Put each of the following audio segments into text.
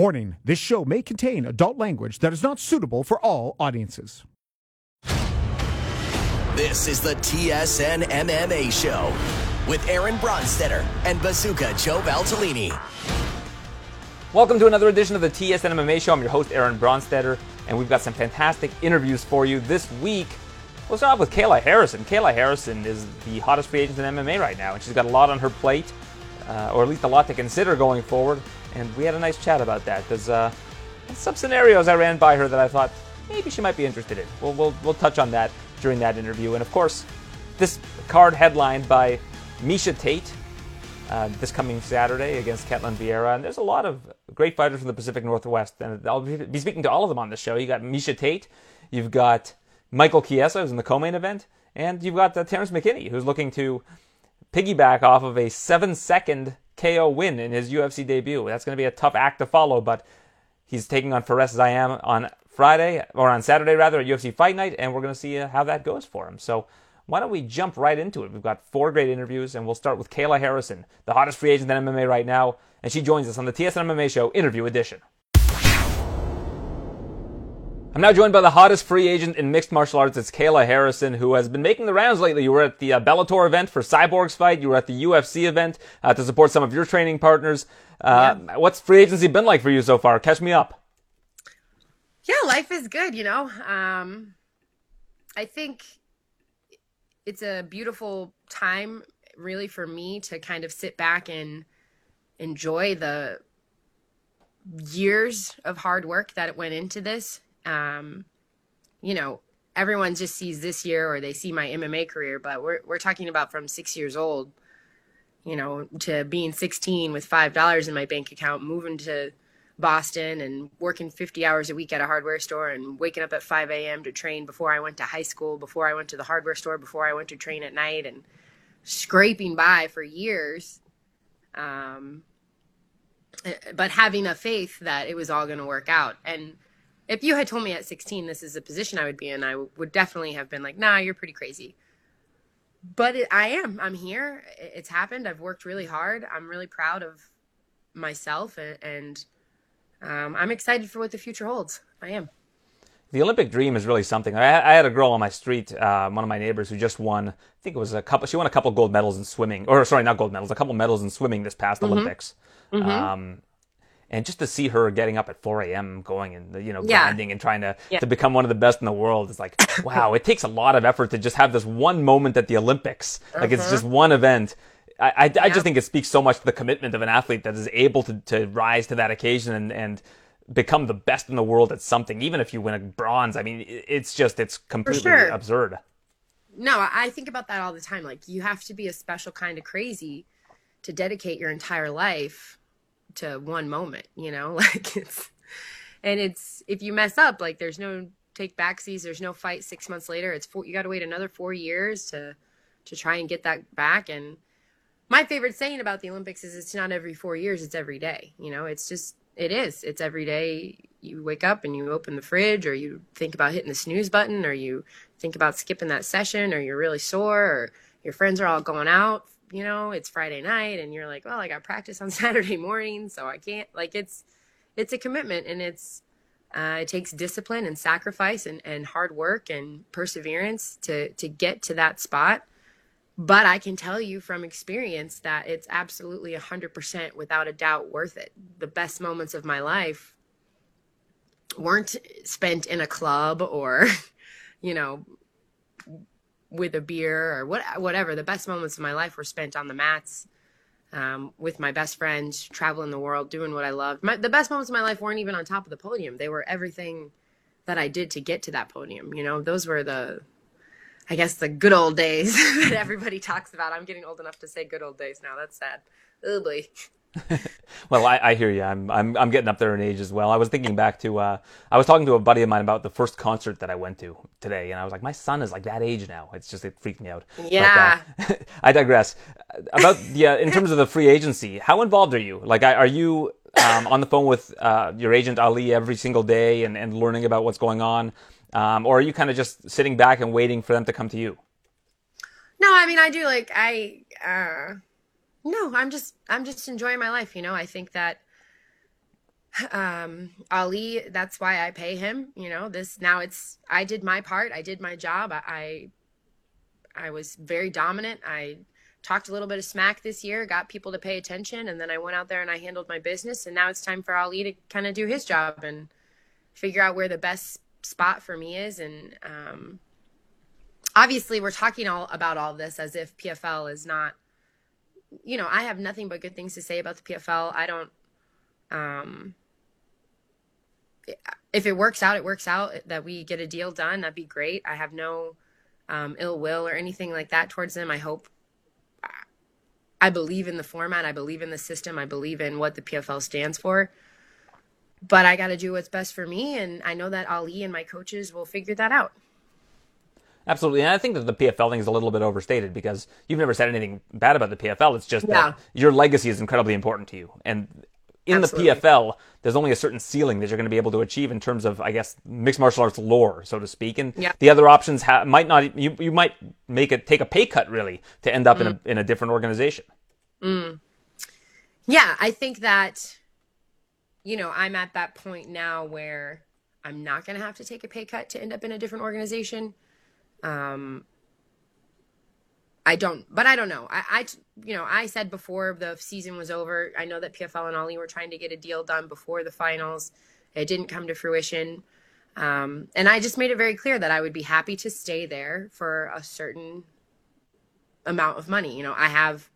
Warning this show may contain adult language that is not suitable for all audiences. This is the TSN MMA Show with Aaron Bronsteter and Bazooka Joe Valtellini. Welcome to another edition of the TSN MMA Show. I'm your host, Aaron Bronsteter, and we've got some fantastic interviews for you this week. We'll start off with Kayla Harrison. Kayla Harrison is the hottest free agent in MMA right now, and she's got a lot on her plate, uh, or at least a lot to consider going forward. And we had a nice chat about that. There's uh, some scenarios I ran by her that I thought maybe she might be interested in. We'll, we'll, we'll touch on that during that interview. And of course, this card headlined by Miesha Tate uh, this coming Saturday against Ketlen Vieira. And there's a lot of great fighters from the Pacific Northwest. And I'll be speaking to all of them on this show. You got Miesha Tate, you've got Michael Chiesa, who's in the co-main event, and you've got uh, Terrence McKinney, who's looking to piggyback off of a seven-second KO win in his UFC debut. That's going to be a tough act to follow, but he's taking on Fares Ziam on Friday, or on Saturday rather, at UFC Fight Night, and we're going to see uh, how that goes for him. So why don't we jump right into it? We've got four great interviews, and we'll start with Kayla Harrison, the hottest free agent in MMA right now, and she joins us on the TSN MMA Show Interview Edition. I'm now joined by the hottest free agent in mixed martial arts. It's Kayla Harrison, who has been making the rounds lately. You were at the uh, Bellator event for Cyborg's fight. You were at the UFC event uh, to support some of your training partners. Uh, yeah. What's free agency been like for you so far? Catch me up. Yeah, life is good. You know, um, I think it's a beautiful time, really, for me to kind of sit back and enjoy the years of hard work that went into this um, you know, everyone just sees this year or they see my MMA career, but we're we're talking about from six years old, you know, to being 16 with five dollars in my bank account, moving to Boston and working 50 hours a week at a hardware store and waking up at 5 a.m. to train before I went to high school, before I went to the hardware store, before I went to train at night and scraping by for years. Um, eh, but having a faith that it was all going to work out. And if you had told me at 16 this is a position I would be in, I would definitely have been like, nah, you're pretty crazy. But it, I am. I'm here. It's happened. I've worked really hard. I'm really proud of myself, and, and um, I'm excited for what the future holds. I am. The Olympic dream is really something. I, I had a girl on my street, uh, one of my neighbors, who just won. I think it was a couple. She won a couple gold medals in swimming, or sorry, not gold medals, a couple medals in swimming this past mm-hmm. Olympics. Mm-hmm. Um, and just to see her getting up at 4 a.m. going and you know grinding yeah. and trying to yeah. to become one of the best in the world is like wow it takes a lot of effort to just have this one moment at the Olympics uh-huh. like it's uh-huh. just one event I, I, yeah. I, just think it speaks so much to the commitment of an athlete that is able to, to rise to that occasion and, and become the best in the world at something even if you win a bronze I mean it's just it's completely sure. absurd no I think about that all the time like you have to be a special kind of crazy to dedicate your entire life to one moment, you know, like it's, and it's, if you mess up, like there's no take backsies, there's no fight six months later. It's four, you got to wait another four years to, to try and get that back. And my favorite saying about the Olympics is it's not every four years, it's every day. You know, it's just, it is. It's every day you wake up and you open the fridge or you think about hitting the snooze button or you think about skipping that session or you're really sore or your friends are all going out you know, it's Friday night and you're like, well, I got practice on Saturday morning, so I can't like it's it's a commitment and it's uh, it takes discipline and sacrifice and, and hard work and perseverance to to get to that spot. But I can tell you from experience that it's absolutely 100% without a doubt worth it. The best moments of my life weren't spent in a club or, you know, with a beer or what, whatever. The best moments of my life were spent on the mats um, with my best friends, traveling the world, doing what I loved. My, the best moments of my life weren't even on top of the podium. They were everything that I did to get to that podium. You know, those were the, I guess, the good old days that everybody talks about. I'm getting old enough to say good old days now. That's sad. Ugly. well, I, I, hear you. I'm, I'm I'm getting up there in age as well. I was thinking back to uh, I was talking to a buddy of mine about the first concert that I went to today, and I was like, my son is like that age now. It's just it freaked me out. Yeah. But, uh, I digress. About the uh, in terms of the free agency, how involved are you? Like, are you um, on the phone with uh, your agent Ali every single day and, and learning about what's going on, um, or are you kind of just sitting back and waiting for them to come to you? No, I mean I do. Like I uh, no, I'm just I'm just enjoying my life, you know. I think that um ali that's why i pay him you know this now it's i did my part i did my job i i, was very dominant i talked a little bit of smack this year got people to pay attention and then i went out there and i handled my business and now it's time for ali to kind of do his job and figure out where the best spot for me is and um obviously we're talking all about all this as if pfl is not you know i have nothing but good things to say about the pfl i don't um if it works out, it works out. That we get a deal done, that'd be great. I have no um, ill will or anything like that towards them. I hope. I believe in the format. I believe in the system. I believe in what the PFL stands for. But I got to do what's best for me, and I know that Ali and my coaches will figure that out. Absolutely, and I think that the PFL thing is a little bit overstated because you've never said anything bad about the PFL. It's just Yeah. that your legacy is incredibly important to you, and in Absolutely. the PFL, there's only a certain ceiling that you're going to be able to achieve in terms of, I guess, mixed martial arts lore, so to speak. And Yeah. the other options ha- might not. You you might make it take a pay cut really to end up in Mm. a in a different organization. Yeah, I think that, you know, I'm at that point now where I'm not going to have to take a pay cut to end up in a different organization. Um, I don't, but I don't know. I, I, you know, I said before the season was over, I know that PFL and Ali were trying to get a deal done before the finals. It didn't come to fruition. Um, and I just made it very clear that I would be happy to stay there for a certain amount of money. You know, I have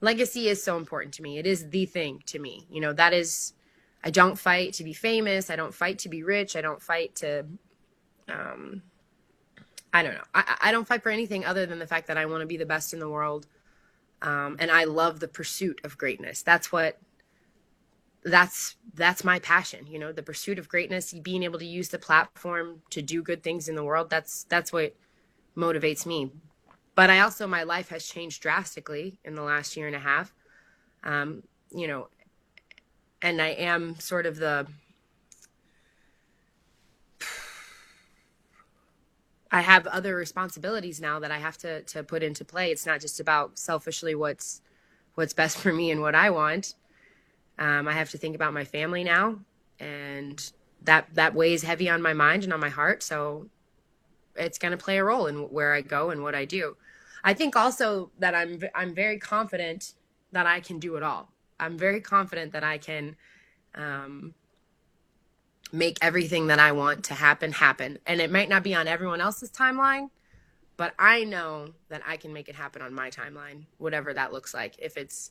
legacy is so important to me. It is the thing to me. You know, that is I don't fight to be famous. I don't fight to be rich. I don't fight to um I don't know. I, I don't fight for anything other than the fact that I want to be the best in the world. Um, and I love the pursuit of greatness. That's what that's that's my passion you know the pursuit of greatness being able to use the platform to do good things in the world that's that's what motivates me but i also my life has changed drastically in the last year and a half um you know and i am sort of the i have other responsibilities now that i have to to put into play it's not just about selfishly what's what's best for me and what i want um, I have to think about my family now, and that that weighs heavy on my mind and on my heart. So it's going to play a role in where I go and what I do. I think also that I'm I'm very confident that I can do it all. I'm very confident that I can um, make everything that I want to happen happen, and it might not be on everyone else's timeline, but I know that I can make it happen on my timeline, whatever that looks like. If it's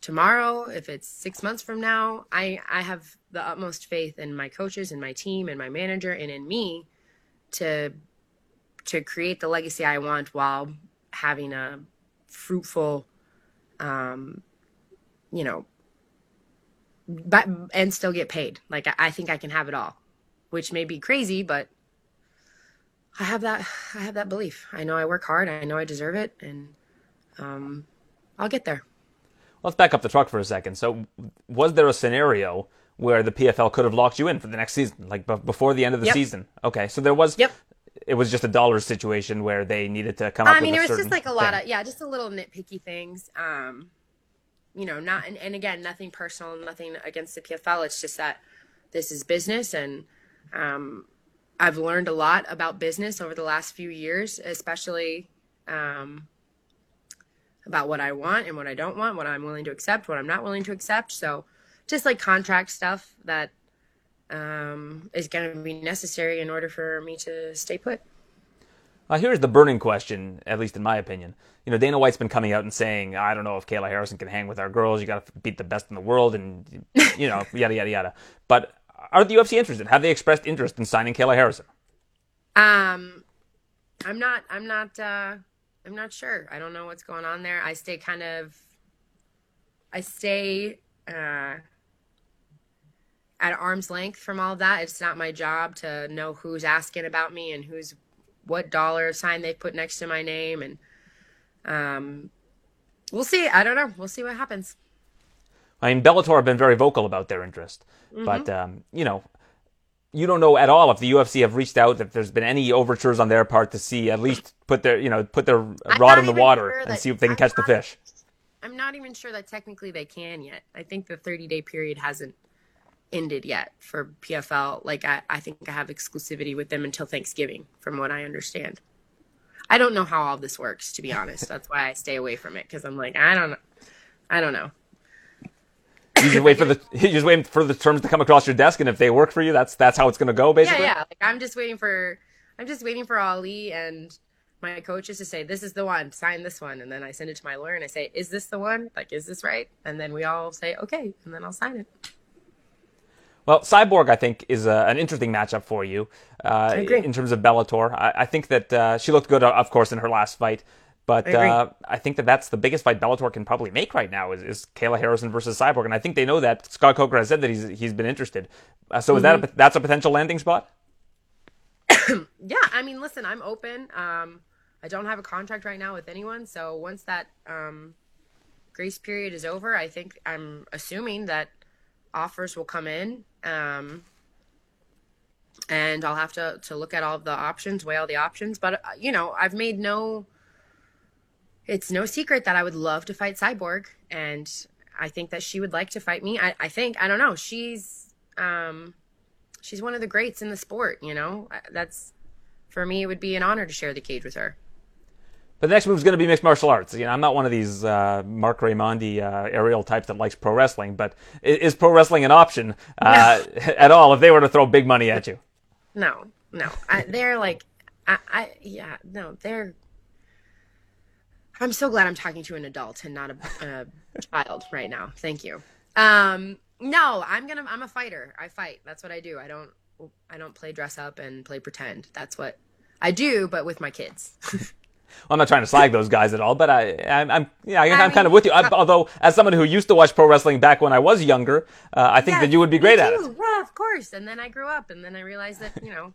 tomorrow, if it's six months from now, I, I have the utmost faith in my coaches and my team and my manager and in me to to create the legacy I want while having a fruitful um you know but and still get paid. Like I, think I can have it all. Which may be crazy, but I have that I have that belief. I know I work hard, I know I deserve it, and um I'll get there. Let's back up the truck for a second. So, was there a scenario where the PFL could have locked you in for the next season, like b- before the end of the Yep. season? Okay, so there was. Yep. It was just a dollar situation where they needed to come up I with mean, a it was just like a lot thing. of yeah, just a little nitpicky things. Um, you know, not and, and again, nothing personal, nothing against the PFL. It's just that this is business, and um, I've learned a lot about business over the last few years, especially um, about what I want and what I don't want, what I'm willing to accept, what I'm not willing to accept. So, just like contract stuff that um, is going to be necessary in order for me to stay put. Uh, here's the burning question, at least in my opinion. You know, Dana White's been coming out and saying, I don't know if Kayla Harrison can hang with our girls. You got to beat the best in the world, and you know, yada yada yada. But are the UFC interested? Have they expressed interest in signing Kayla Harrison? Um, I'm not. I'm not. Uh, I'm not sure. I don't know what's going on there. I stay kind of. I stay uh, at arm's length from all that. It's not my job to know who's asking about me and who's what dollar sign they put next to my name, and um, we'll see. I don't know. We'll see what happens. I mean, Bellator have been very vocal about their interest, Mm-hmm. but um, you know, you don't know at all if the UFC have reached out, if there's been any overtures on their part to see at least put their, you know, put their I'm rod in the water sure and see if they can I'm catch the fish. I'm not even sure that technically they can yet. I think the 30 day period hasn't ended yet for PFL. Like I, I think I have exclusivity with them until Thanksgiving, from what I understand. I don't know how all this works, to be honest. That's why I stay away from it because I'm like, I don't know. I don't know. You just wait for the you just wait for the terms to come across your desk, and if they work for you, that's that's how it's going to go, basically. Yeah, yeah. Like I'm just waiting for I'm just waiting for Ali and my coaches to say this is the one, sign this one, and then I send it to my lawyer and I say, is this the one? Like, is this right? And then we all say okay, and then I'll sign it. Well, Cyborg, I think, is a, an interesting matchup for you uh, in terms of Bellator. I, I think that uh, she looked good, of course, in her last fight. But I, uh, I, think that that's the biggest fight Bellator can probably make right now is, is Kayla Harrison versus Cyborg, and I think they know that. Scott Coker has said that he's he's been interested. Uh, so mm-hmm. is that a, mm-hmm. that's a potential landing spot? yeah, I mean, listen, I'm open. Um, I don't have a contract right now with anyone, so once that um, grace period is over, I think I'm assuming that offers will come in. Um, and I'll have to, to look at all the options, weigh all the options. But, uh, you know, I've made no, it's no secret that I would love to fight Cyborg. And I think that she would like to fight me. I, I think, I don't know, she's, um, she's one of the greats in the sport, you know, that's, for me, it would be an honor to share the cage with her. But the next move is going to be mixed martial arts. You know, I'm not one of these uh, Marc Raimondi uh, Ariel types that likes pro wrestling, but is, pro wrestling an option uh, no. at all if they were to throw big money at you? No, no. I, they're like, I, I, yeah, no, they're. I'm so glad I'm talking to an adult and not a, a child right now. Thank you. Um, no, I'm gonna. I'm a fighter. I fight. That's what I do. I don't. I don't play dress up and play pretend. That's what I do, but with my kids. Well, I'm not trying to slag those guys at all, but I, I'm, I'm yeah, I, am kind of with you. I, although, as someone who used to watch pro wrestling back when I was younger, uh, I think yeah, that you would be great at it. Yeah, of course. And then I grew up, and then I realized that you know,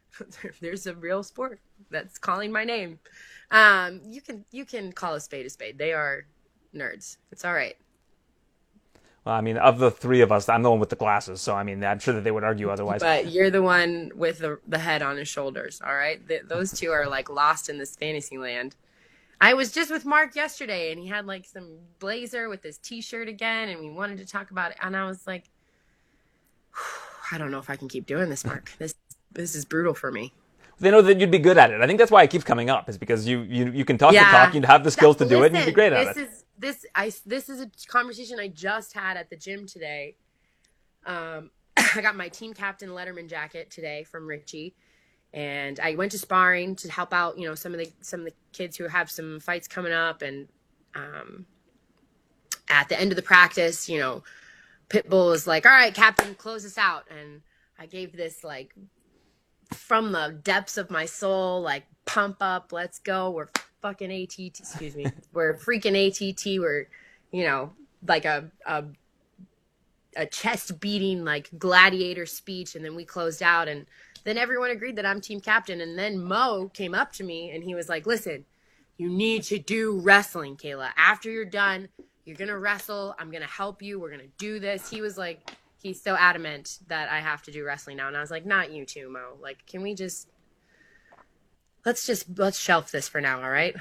there's a real sport that's calling my name. Um, you can you can call a spade a spade. They are nerds. It's all right. I mean, of the three of us, I'm the one with the glasses, so I mean, I'm sure that they would argue otherwise. But you're the one with the, the head on his shoulders, all right? The, those two are like lost in this fantasy land. I was just with Mark yesterday, and he had like some blazer with his T-shirt again, and we wanted to talk about it, and I was like, I don't know if I can keep doing this, Mark. This this is brutal for me. They know that you'd be good at it. I think that's why it keeps coming up, is because you you, you can talk yeah. the talk, you have the skills to do it, and you'd be great at it. Is, this I this is a conversation I just had at the gym today. Um, I got my team captain Letterman jacket today from Richie, and I went to sparring to help out. You know some of the some of the kids who have some fights coming up, and um, at the end of the practice, you know, Pitbull was like, "All right, captain, close us out," and I gave this like from the depths of my soul, like pump up, let's go, we're fucking ATT, excuse me, we're freaking ATT, we're, you know, like a, a, a chest beating, like gladiator speech. And then we closed out and then everyone agreed that I'm team captain. And then Mo came up to me and he was like, listen, you need to do wrestling, Kayla. After you're done, you're to wrestle. I'm to help you. We're to do this. He was like, he's so adamant that I have to do wrestling now. And I was like, not you too, Mo. Like, can we just let's just let's shelf this for now, all right?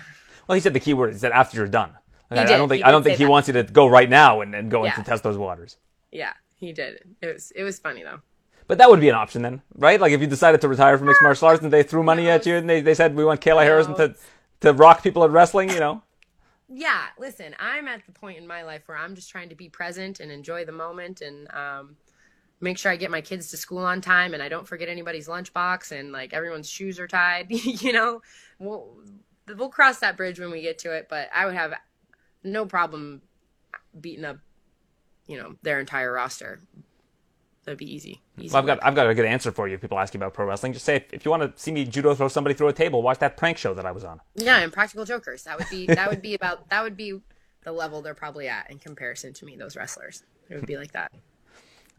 Well, he said the key word is that after you're done. Like, I, I, don't think I don't think he that. wants you to go right now and, and go yeah. in test those waters. Yeah, he did. It was it was funny though. But that would be an option then, right? Like if you decided to retire from mixed martial arts and they threw money at you and they, they said we want Kayla Harrison to to rock people at wrestling, you know. Yeah, listen, I'm at the point in my life where I'm just trying to be present and enjoy the moment and um, make sure I get my kids to school on time and I don't forget anybody's lunchbox and like everyone's shoes are tied. you know, we'll we'll cross that bridge when we get to it. But I would have no problem beating up, you know, their entire roster. That'd be easy. easy well, I've got I've got a good answer for you. If people ask you about pro wrestling. Just say if, if you want to see me judo throw somebody through a table, watch that prank show that I was on. Yeah, and Practical Jokers. That would be that would be about that would be the level they're probably at in comparison to me. Those wrestlers. It would be like that.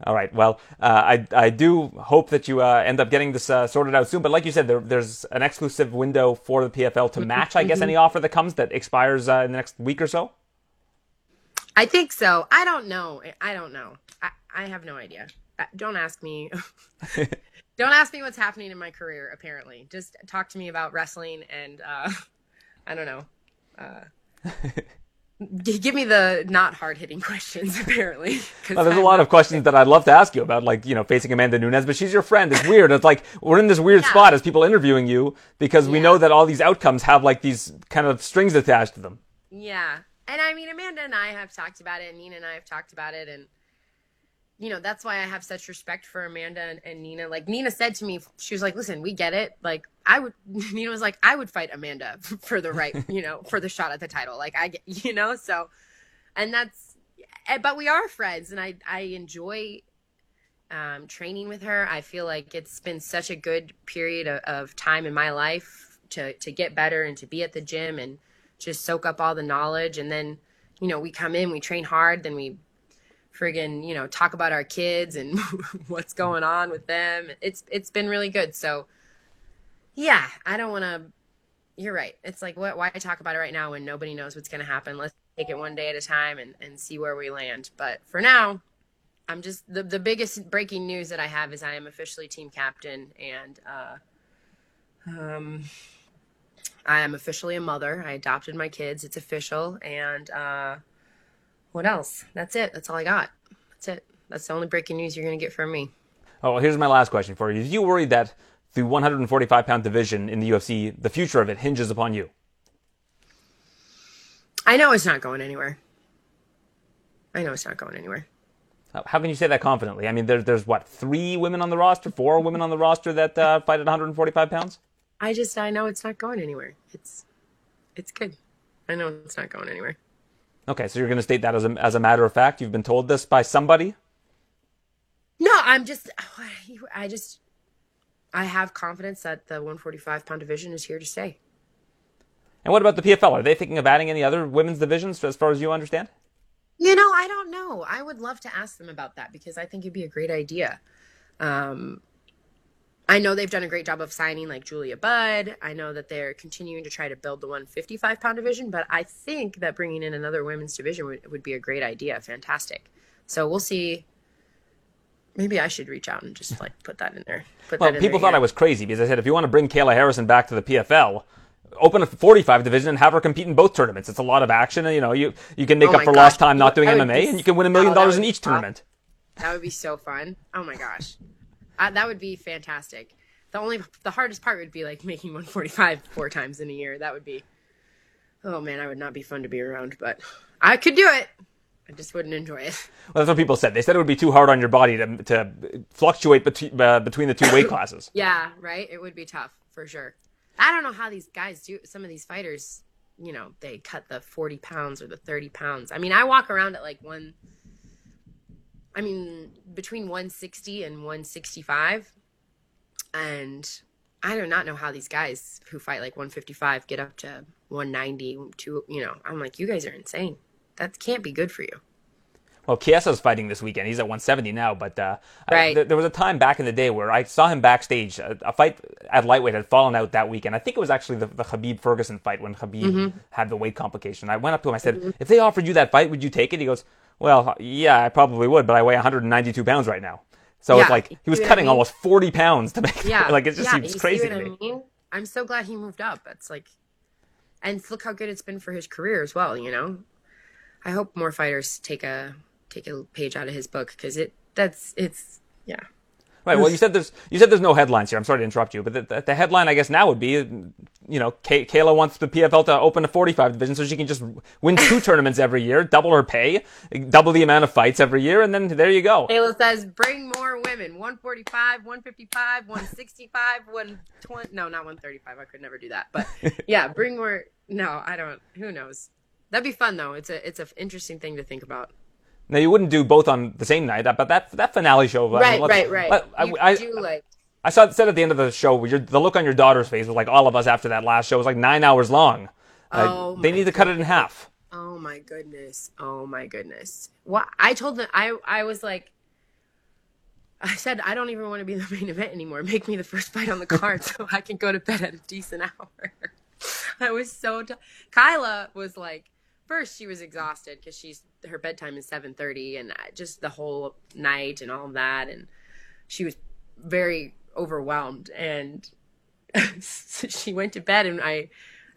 All right. Well, uh, I I do hope that you uh, end up getting this uh, sorted out soon. But like you said, there, there's an exclusive window for the PFL to match. I guess any offer that comes that expires uh, in the next week or so. I think so. I don't know. I don't know. I, I have no idea. Uh, don't ask me. don't ask me what's happening in my career. Apparently, just talk to me about wrestling and uh, I don't know. Give me the not hard hitting questions, apparently. Well, there's I'm a lot of questions that I'd love to ask you about, like, you know, facing Amanda Nunes, but she's your friend. It's weird. It's like we're in this weird yeah. spot as people interviewing you because we yeah. know that all these outcomes have like these kind of strings attached to them. Yeah. And I mean, Amanda and I have talked about it, and Nina and I have talked about it, and you know that's why I have such respect for Amanda and, and, Nina. Like Nina said to me, she was like, "Listen, we get it. Like I would." Nina was like, "I would fight Amanda for the right, you know, for the shot at the title. Like I get, you know." So, and that's, eh, but we are friends, and I I enjoy um, training with her. I feel like it's been such a good period of, of time in my life to to get better and to be at the gym and just soak up all the knowledge, and then you know we come in, we train hard, then we friggin' you know talk about our kids and what's going on with them. It's it's been really good. So yeah i don't want to you're right. It's like what why talk about it right now when nobody knows what's going to happen? Let's take it one day at a time and, and see where we land. But for now i'm just the, the biggest breaking news that i have is i am officially team captain and uh um i am officially a mother. I adopted my kids. It's official. And uh what else? That's it. That's all I got. That's it. That's the only breaking news you're going to get from me. Oh, well, here's my last question for you. Are you worried that the 145 pound division in the UFC, the future of it hinges upon you? I know it's not going anywhere. I know it's not going anywhere. How can you say that confidently? I mean, there's there's what three women on the roster, four women on the roster that uh, fight at 145 pounds. I just I know it's not going anywhere. It's it's good. I know it's not going anywhere. Okay, so you're going to state that as a, as a matter of fact. You've been told this by somebody? No, I'm just, I just, I have confidence that the 145 pound division is here to stay. And what about the PFL? Are they thinking of adding any other women's divisions as far as you understand? You know, I don't know. I would love to ask them about that because I think it'd be a great idea. Um, I know they've done a great job of signing like Julia Budd. I know that they're continuing to try to build the 155 pound division, but I think that bringing in another women's division would, would be a great idea. Fantastic. So we'll see. Maybe I should reach out and just like put that in there. Put well, people thought I was crazy because I said if you want to bring Kayla Harrison back to the PFL, open a 45 division and have her compete in both tournaments. It's a lot of action. And, you know, you, you can make oh up for gosh. lost time not doing MMA and you can win a million oh, dollars in each tournament. That would be so fun. Oh my gosh. That would be fantastic. The only the hardest part would be like making 145 four times in a year. That would be oh man, I would not be fun to be around, but I could do it. I just wouldn't enjoy it. Well, that's what people said. They said it would be too hard on your body to to fluctuate between uh, between the two weight classes. yeah, right. It would be tough for sure. I don't know how these guys do. Some of these fighters, you know, they cut the 40 pounds or the 30 pounds. I mean, I walk around at like one I mean, between 160 and 165. And I do not know how these guys who fight like 155 get up to 190 to, you know, I'm like, you guys are insane. That can't be good for you. Well, Chiesa's fighting this weekend. He's at 170 now, but uh, right. th- there was a time back in the day where I saw him backstage. A, a, fight at lightweight had fallen out that weekend. I think it was actually the, the Khabib Ferguson fight when Khabib mm-hmm. had the weight complication. I went up to him. I said, mm-hmm. "If they offered you that fight, would you take it?" He goes, well, yeah, I probably would, but I weigh 192 pounds right now. So yeah, it's like he was cutting I mean? almost 40 pounds to make yeah, like it just yeah, seems crazy to me. I mean? I'm so glad he moved up. It's like, and look how good it's been for his career as well. You know, I hope more fighters take a take a page out of his book because it that's it's yeah. Right. Well, you said there's you said there's no headlines here. I'm sorry to interrupt you, but the, the, the headline I guess now would be, you know, Kay, Kayla wants the PFL to open a 45 division so she can just win two tournaments every year, double her pay, double the amount of fights every year, and then there you go. Kayla says, bring more women. 145, 155, 165, 120. No, not 135. I could never do that. But yeah, bring more. No, I don't. Who knows? That'd be fun though. It's a it's an interesting thing to think about. Now you wouldn't do both on the same night, but that that finale show. Right, I mean, right, right. I, I, do like. I saw said at the end of the show, your, the look on your daughter's face was like all of us after that last show was like nine hours long. Oh, they need to cut it in half. Oh my goodness! Oh my goodness! What I told them, I I was like, I said I don't even want to be the main event anymore. Make me the first fight on the card so I can go to bed at a decent hour. I was so. T- Kyla was like, first she was exhausted because she's her bedtime is 7.30 and uh, just the whole night and all that and she was very overwhelmed and she went to bed and i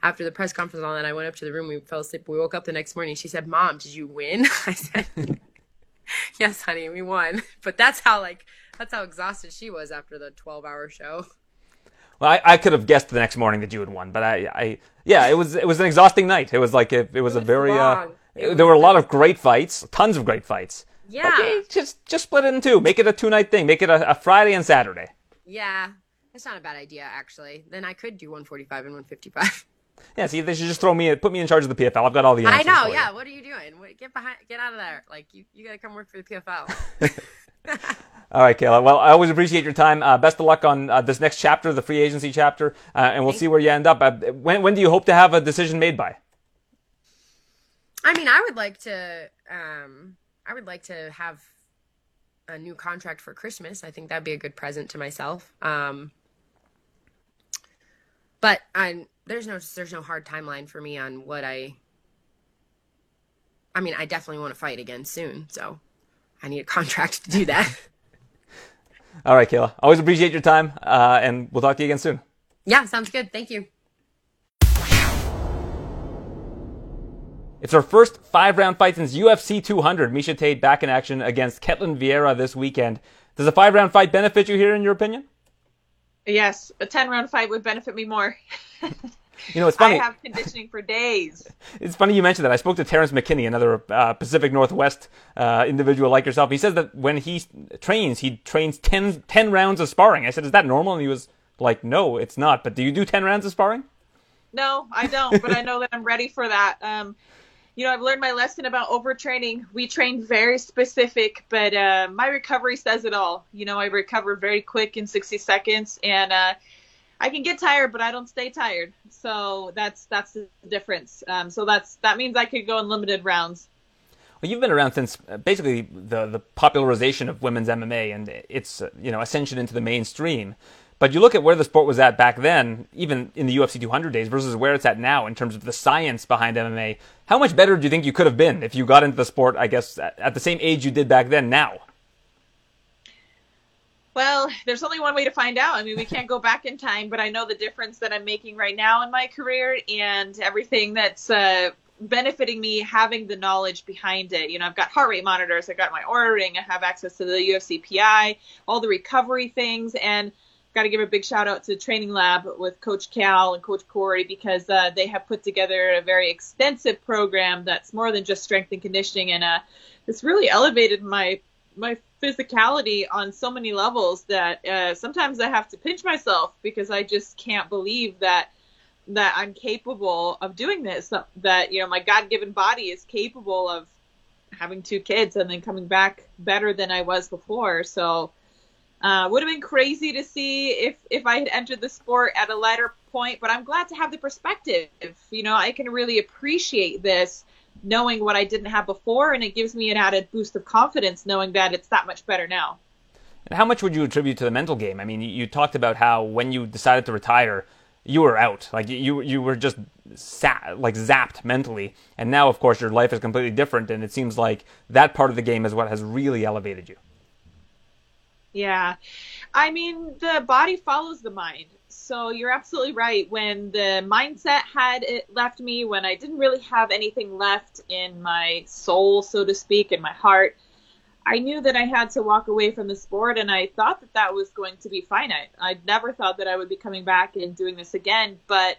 after the press conference and all that, I went up to the room. We fell asleep. We woke up the next morning. She said, "Mom, did you win?" I said, "Yes, honey, we won." But that's how like that's how exhausted she was after the twelve-hour show. Well, I, I could have guessed the next morning that you had won, but I, I yeah, it was it was an exhausting night. It was like it, it was, It a was very uh. It there were a lot of great fights, tons of great fights. Yeah, Okay, just just split it in two. Make it a two night thing. Make it a, a Friday and Saturday. yeah. That's not a bad idea, actually. Then I could do 145 and 155. Yeah, see, they should just throw me, put me in charge of the PFL. I've got all the I answers. know. for you. Yeah. What are you doing? What, get behind. Get out of there. Like you. You gotta come work for the PFL. All right, Kayla. Well, I always appreciate your time. Uh, best of luck on uh, this next chapter, the free agency chapter, uh, and we'll see where you end up. Uh, when when do you hope to have a decision made by? I mean, I would like to. Um, I would like to have a new contract for Christmas. I think that'd be a good present to myself. Um, but I'm, there's no there's no hard timeline for me on what I. I mean, I definitely want to fight again soon, so I need a contract to do that. All right, Kayla. Always appreciate your time, uh, and we'll talk to you again soon. yeah, sounds good. Thank you. It's our first five round fight since UFC 200. Miesha Tate back in action against Ketlen Vieira this weekend. Does a five round fight benefit you here, in your opinion? Yes, a 10 round fight would benefit me more. You know, it's funny. I have conditioning for days. It's funny you mentioned that. I spoke to Terrence McKinney, another uh, Pacific Northwest uh, individual like yourself. He says that when he trains, he trains 10, 10 rounds of sparring. I said, "Is that normal?" And he was like, "No, it's not." But do you do ten rounds of sparring? No, I don't, but I know that I'm ready for that. Um, you know, I've learned my lesson about overtraining. We train very specific, but uh, my recovery says it all. You know, I recover very quick in 60 seconds, and uh, I can get tired, but I don't stay tired. So that's that's the difference. Um, so that's that means I could go in limited rounds. Well, you've been around since uh, basically the the popularization of women's MMA and its uh, you know ascension into the mainstream. But you look at where the sport was at back then, even in the UFC 200 days, versus where it's at now in terms of the science behind MMA. How much better do you think you could have been if you got into the sport, I guess, at, at the same age you did back then now? Well, there's only one way to find out. I mean, we can't go back in time, but I know the difference that I'm making right now in my career and everything that's uh, benefiting me having the knowledge behind it. You know, I've got heart rate monitors, I've got my Oura ring, I have access to the UFC PI, all the recovery things, and got to give a big shout out to the Training Lab with Coach Cal and Coach Corey because uh, they have put together a very extensive program that's more than just strength and conditioning, and uh, it's really elevated my my physicality on so many levels that uh, sometimes I have to pinch myself because I just can't believe that that I'm capable of doing this. That you know my God-given body is capable of having two kids and then coming back better than I was before. So uh, would have been crazy to see if if I had entered the sport at a later point, but I'm glad to have the perspective. You know, I can really appreciate this knowing what I didn't have before, and it gives me an added boost of confidence knowing that it's that much better now. And how much would you attribute to the mental game? I mean, you, talked about how when you decided to retire, you were out, like you you were just sat, like zapped mentally, and now of course your life is completely different, and it seems like that part of the game is what has really elevated you. Yeah. I mean, the body follows the mind. So you're absolutely right. When the mindset had it left me, when I didn't really have anything left in my soul, so to speak, in my heart, I knew that I had to walk away from the sport, and I thought that that was going to be finite. I never thought that I would be coming back and doing this again, but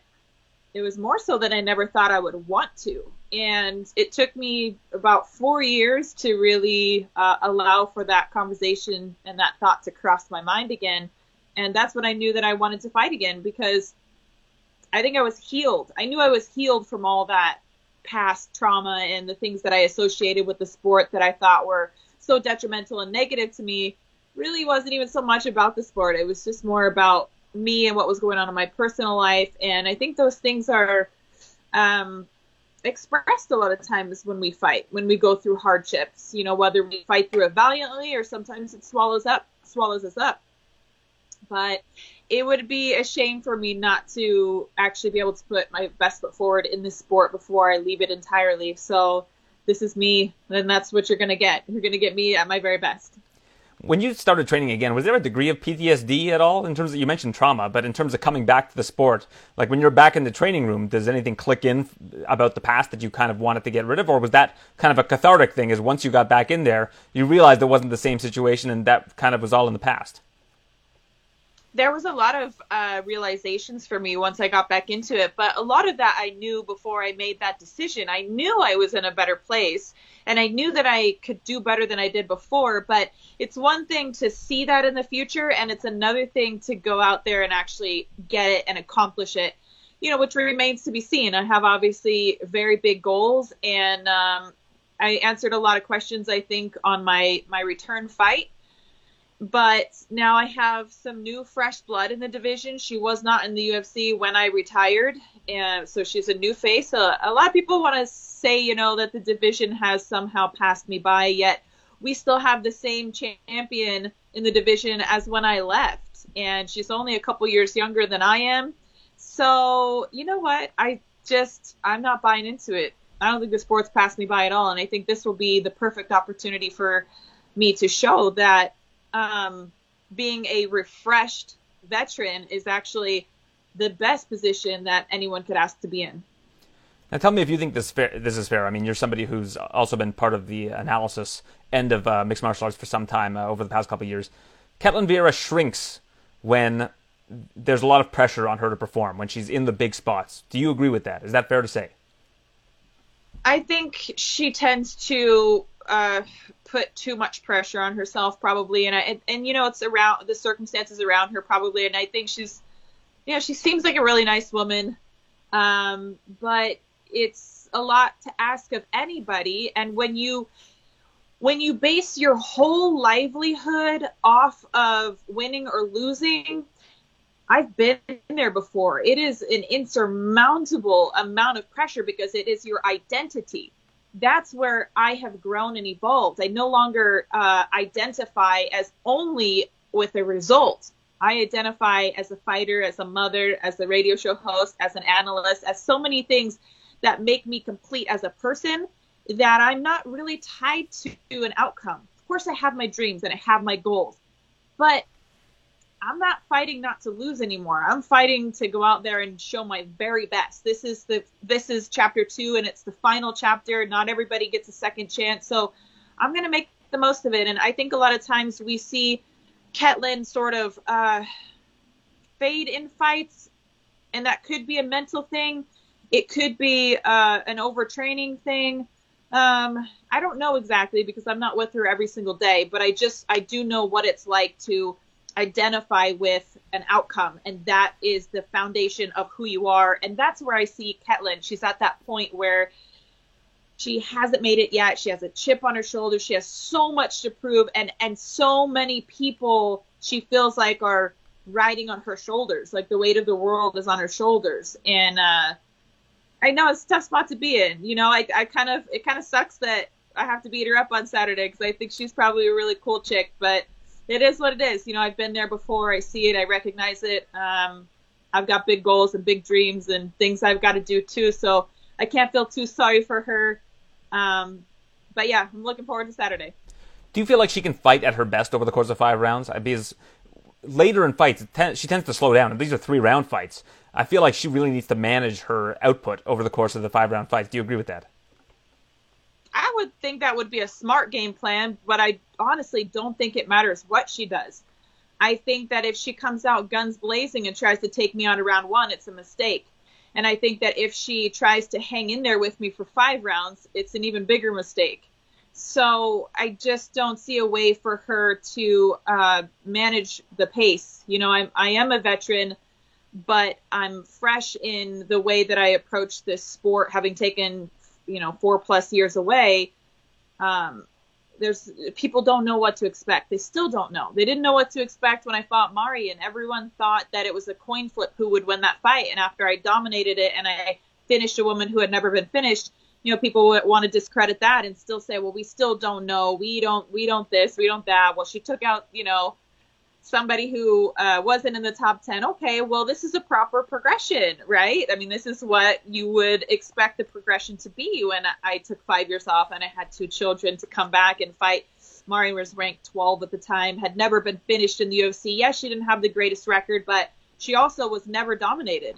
it was more so that I never thought I would want to. And it took me about four years to really uh, allow for that conversation and that thought to cross my mind again. And that's when I knew that I wanted to fight again because I think I was healed. I knew I was healed from all that past trauma and the things that I associated with the sport that I thought were so detrimental and negative to me really wasn't even so much about the sport. It was just more about me and what was going on in my personal life. And I think those things are um, expressed a lot of times when we fight, when we go through hardships. You know, whether we fight through it valiantly or sometimes it swallows up, swallows us up. But it would be a shame for me not to actually be able to put my best foot forward in this sport before I leave it entirely. So this is me, and that's what you're going to get. You're going to get me at my very best When you started training again, was there a degree of PTSD at all in terms of you mentioned trauma, but in terms of coming back to the sport, like when you're back in the training room, does anything click in about the past that you kind of wanted to get rid of, or was that kind of a cathartic thing? Is once you got back in there, you realized it wasn't the same situation, and that kind of was all in the past there was a lot of uh, realizations for me once I got back into it, but a lot of that I knew before I made that decision. I knew I was in a better place and I knew that I could do better than I did before, but it's one thing to see that in the future and it's another thing to go out there and actually get it and accomplish it, you know, which remains to be seen. I have obviously very big goals and um, I answered a lot of questions, I think, on my, my return fight but now I have some new fresh blood in the division. She was not in the UFC when I retired, and so she's a new face. A lot of people want to say, you know, that the division has somehow passed me by, yet we still have the same champion in the division as when I left, and she's only a couple years younger than I am. So you know what? I just I'm not buying into it. I don't think the sport's passed me by at all, and I think this will be the perfect opportunity for me to show that um, being a refreshed veteran is actually the best position that anyone could ask to be in. Now, tell me if you think this fair, this is fair. I mean, you're somebody who's also been part of the analysis end of uh, mixed martial arts for some time uh, over the past couple of years. Ketlen Vieira shrinks when there's a lot of pressure on her to perform when she's in the big spots. Do you agree with that? Is that fair to say? I think she tends to uh, put too much pressure on herself probably and I and, and, you know it's around the circumstances around her probably and I think she's you know she seems like a really nice woman um, but it's a lot to ask of anybody and when you when you base your whole livelihood off of winning or losing I've been there before. It is an insurmountable amount of pressure because it is your identity that's where I have grown and evolved. I no longer uh, identify as only with a result. I identify as a fighter, as a mother, as a radio show host, as an analyst, as so many things that make me complete as a person that I'm not really tied to an outcome. Of course, I have my dreams and I have my goals, but I'm not fighting not to lose anymore. I'm fighting to go out there and show my very best. This is the this is chapter 2 and it's the final chapter. Not everybody gets a second chance. So I'm going to make the most of it and I think a lot of times we see Ketlen sort of uh, fade in fights and that could be a mental thing. It could be uh, an overtraining thing. Um, I don't know exactly because I'm not with her every single day, but I just I do know what it's like to identify with an outcome and that is the foundation of who you are. And that's where i see ketlen she's at that point where she hasn't made it yet. She has a chip on her shoulder. She has so much to prove and and so many people she feels like are riding on her shoulders like the weight of the world is on her shoulders. And uh i know it's a tough spot to be in you know? I, I kind of it kind of sucks that i have to beat her up on saturday because i think she's probably a really cool chick but it is what it is. You know, I've been there before. I see it. I recognize it. Um, I've got big goals and big dreams and things I've got to do too. So I can't feel too sorry for her. Um, but yeah, I'm looking forward to Saturday. Do you feel like she can fight at her best over the course of five rounds? Because later in fights, she tends to slow down. And these are three round fights. I feel like she really needs to manage her output over the course of the five round fights. Do you agree with that? I would think that would be a smart game plan, but I honestly don't think it matters what she does. I think that if she comes out guns blazing and tries to take me on a round one, it's a mistake. And I think that if she tries to hang in there with me for five rounds, it's an even bigger mistake. So I just don't see a way for her to uh, manage the pace. You know, I'm, I am a veteran, but I'm fresh in the way that I approach this sport, having taken you know four plus years away um, there's people don't know what to expect. They still don't know. They didn't know what to expect when i fought mari and everyone thought that it was a coin flip who would win that fight. And after i dominated it and i finished a woman who had never been finished you know people would want to discredit that and still say well we still don't know. We don't we don't this we don't that. Well she took out you know somebody who uh, wasn't in the top 10 okay well this is a proper progression right i mean this is what you would expect the progression to be when i took five years off and i had two children to come back and fight Mari was ranked 12 at the time, had never been finished in the UFC. Yes, she didn't have the greatest record, but she also was never dominated.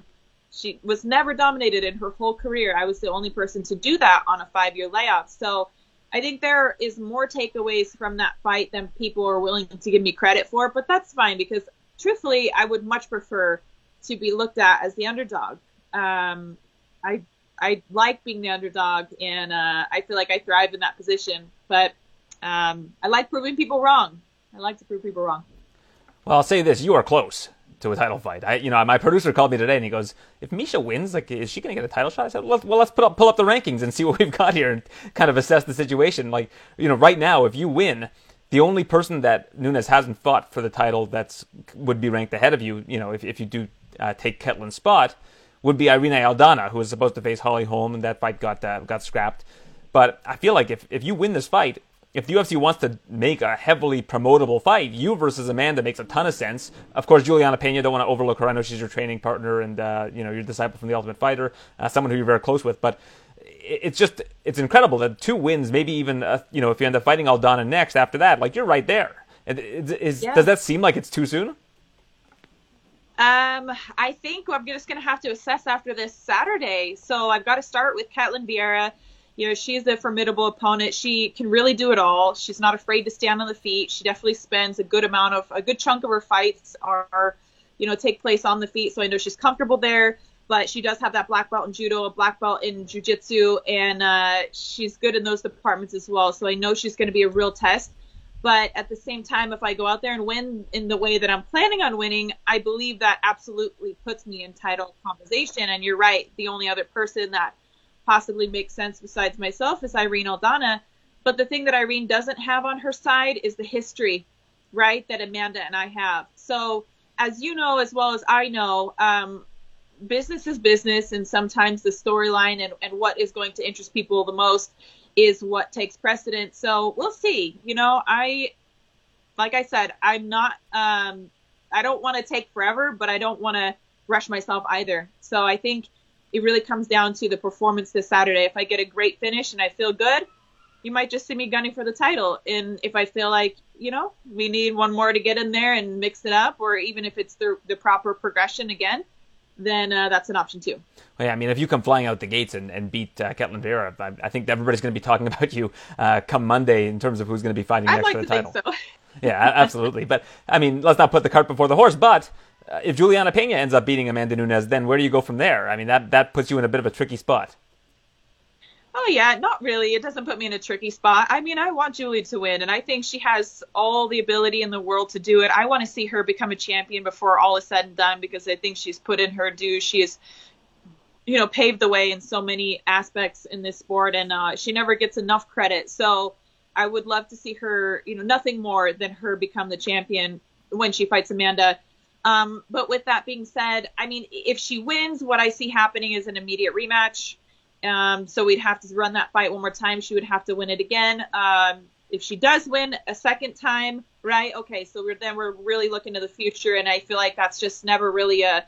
She was never dominated in her whole career. I was the only person to do that on a five year layoff. So I think there is more takeaways from that fight than people are willing to give me credit for, but that's fine because truthfully, I would much prefer to be looked at as the underdog. Um, I I like being the underdog, and uh, I feel like I thrive in that position. But um, I like proving people wrong. I like to prove people wrong. Well, I'll say this: you are close to a title fight. I, you know, my producer called me today and he goes, "If Miesha wins, like, is she going to get a title shot?" I said, "Well, let's put up, pull up the rankings and see what we've got here and kind of assess the situation." Like, you know, right now, if you win, the only person that Nunes hasn't fought for the title that's would be ranked ahead of you, you know, if if you do uh, take Ketlen's spot, would be Irene Aldana, who was supposed to face Holly Holm, and that fight got uh, got scrapped. But I feel like if if you win this fight, if the UFC wants to make a heavily promotable fight, you versus Amanda makes a ton of sense. Of course, Juliana Pena, don't want to overlook her. I know she's your training partner and uh, you know your disciple from the Ultimate Fighter, uh, someone who you're very close with. But it's just it's incredible that two wins, maybe even uh, you know if you end up fighting Aldana next after that, like you're right there. Is, yeah. Does that seem like it's too soon? Um, I think I'm just going to have to assess after this Saturday. So I've got to start with Ketlen Vieira you know, she's a formidable opponent. She can really do it all. She's not afraid to stand on the feet. She definitely spends a good amount of a good chunk of her fights are, you know, take place on the feet. So I know she's comfortable there. But she does have that black belt in judo, a black belt in jujitsu, and uh, she's good in those departments as well. So I know she's going to be a real test. But at the same time, if I go out there and win in the way that I'm planning on winning, I believe that absolutely puts me in title conversation. And you're right, the only other person that possibly make sense besides myself is Irene Aldana. But the thing that Irene doesn't have on her side is the history, right, that Amanda and I have. So, as you know as well as I know, um, business is business, and sometimes the storyline and, and what is going to interest people the most is what takes precedence. So we'll see. You know, I, like I said, I'm not, um, I don't want to take forever, but I don't want to rush myself either. So I think it really comes down to the performance this Saturday. If I get a great finish and I feel good, you might just see me gunning for the title. And if I feel like, you know, we need one more to get in there and mix it up, or even if it's the, the proper progression again, then uh, that's an option too. Well, yeah, I mean, if you come flying out the gates and, and beat uh, Ketlen Vieira, I, I, think everybody's going to be talking about you uh, come Monday in terms of who's going to be fighting I'd next like for the title. So. yeah, absolutely. But I mean, let's not put the cart before the horse. But if Juliana Pena ends up beating Amanda Nunes, then where do you go from there? I mean, that that puts you in a bit of a tricky spot. Oh yeah, not really. It doesn't put me in a tricky spot. I mean, I want Julie to win, and I think she has all the ability in the world to do it. I want to see her become a champion before all is said and done because I think she's put in her due. She has, you know, paved the way in so many aspects in this sport, and uh, she never gets enough credit. So I would love to see her, you know, nothing more than her become the champion when she fights Amanda. Um, but with that being said, I mean, if she wins, what I see happening is an immediate rematch. Um, so we'd have to run that fight one more time. She would have to win it again. Um, if she does win a second time, right? Okay, so we're, then we're really looking to the future, and I feel like that's just never really a.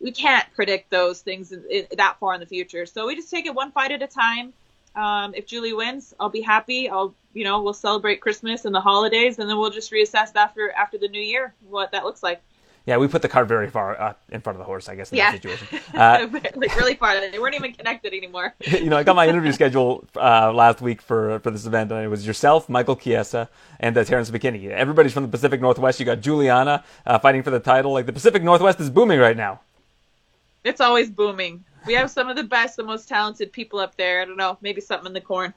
We can't predict those things in, in, that far in the future. So we just take it one fight at a time. Um, if Julie wins, I'll be happy. I'll, you know, we'll celebrate Christmas and the holidays, and then we'll just reassess after after the new year what that looks like. Yeah, we put the cart very far uh, in front of the horse, I guess, in yeah. that situation. Uh, like really far. They weren't even connected anymore. you know, I got my interview schedule uh, last week for for this event, and it was yourself, Michael Chiesa, and uh, Terrance McKinney. Everybody's from the Pacific Northwest. You got Juliana uh, fighting for the title. Like the Pacific Northwest is booming right now. It's always booming. We have some of the best, the most talented people up there. I don't know, maybe something in the corn.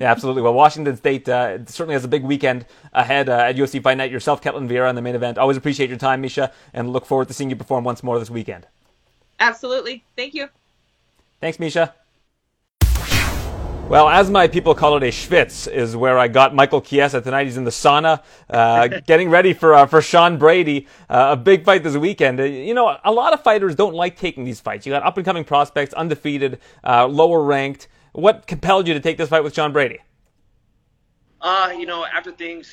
Yeah, absolutely. Well, Washington State uh, certainly has a big weekend ahead uh, at UFC Fight Night. Yourself, Ketlen Vieira, in the main event. Always appreciate your time, Miesha, and look forward to seeing you perform once more this weekend. Absolutely. Thank you. Thanks, Miesha. Well, as my people call it, a schwitz is where I got Michael Chiesa tonight. He's in the sauna, uh, getting ready for uh, for Sean Brady, uh, a big fight this weekend. Uh, you know, a lot of fighters don't like taking these fights. You got up and coming prospects, undefeated, uh, lower ranked. What compelled you to take this fight with Sean Brady? Uh, you know, after things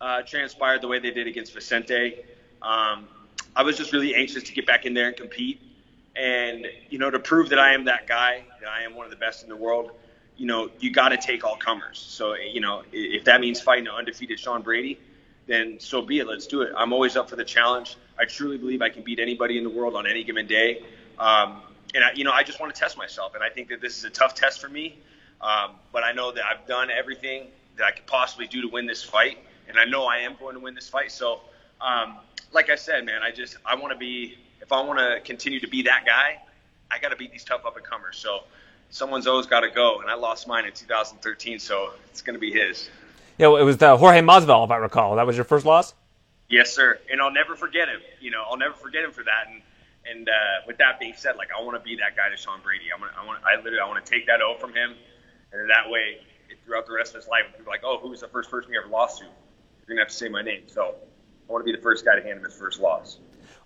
uh, transpired the way they did against Vicente, um, I was just really anxious to get back in there and compete. And, you know, to prove that I am that guy, that I am one of the best in the world, you know, you got to take all comers. So, you know, if that means fighting an undefeated Sean Brady, then so be it. Let's do it. I'm always up for the challenge. I truly believe I can beat anybody in the world on any given day. Um, and I, you know, I just want to test myself, and I think that this is a tough test for me. Um, but I know that I've done everything that I could possibly do to win this fight, and I know I am going to win this fight. So, um, like I said, man, I just I want to be. If I want to continue to be that guy, I got to beat these tough up and comers. So someone's always got to go, and I lost mine in 2013, so it's going to be his. Yeah, it was the Jorge Masvidal, if I recall. That was your first loss. Yes, sir, and I'll never forget him. You know, I'll never forget him for that. And and uh, with that being said, like I want to be that guy to Sean Brady. I want, I want, I literally, I want to take that O from him, and that way, throughout the rest of his life, people are like, oh, who was the first person you ever lost to? You're gonna have to say my name. So I want to be the first guy to hand him his first loss.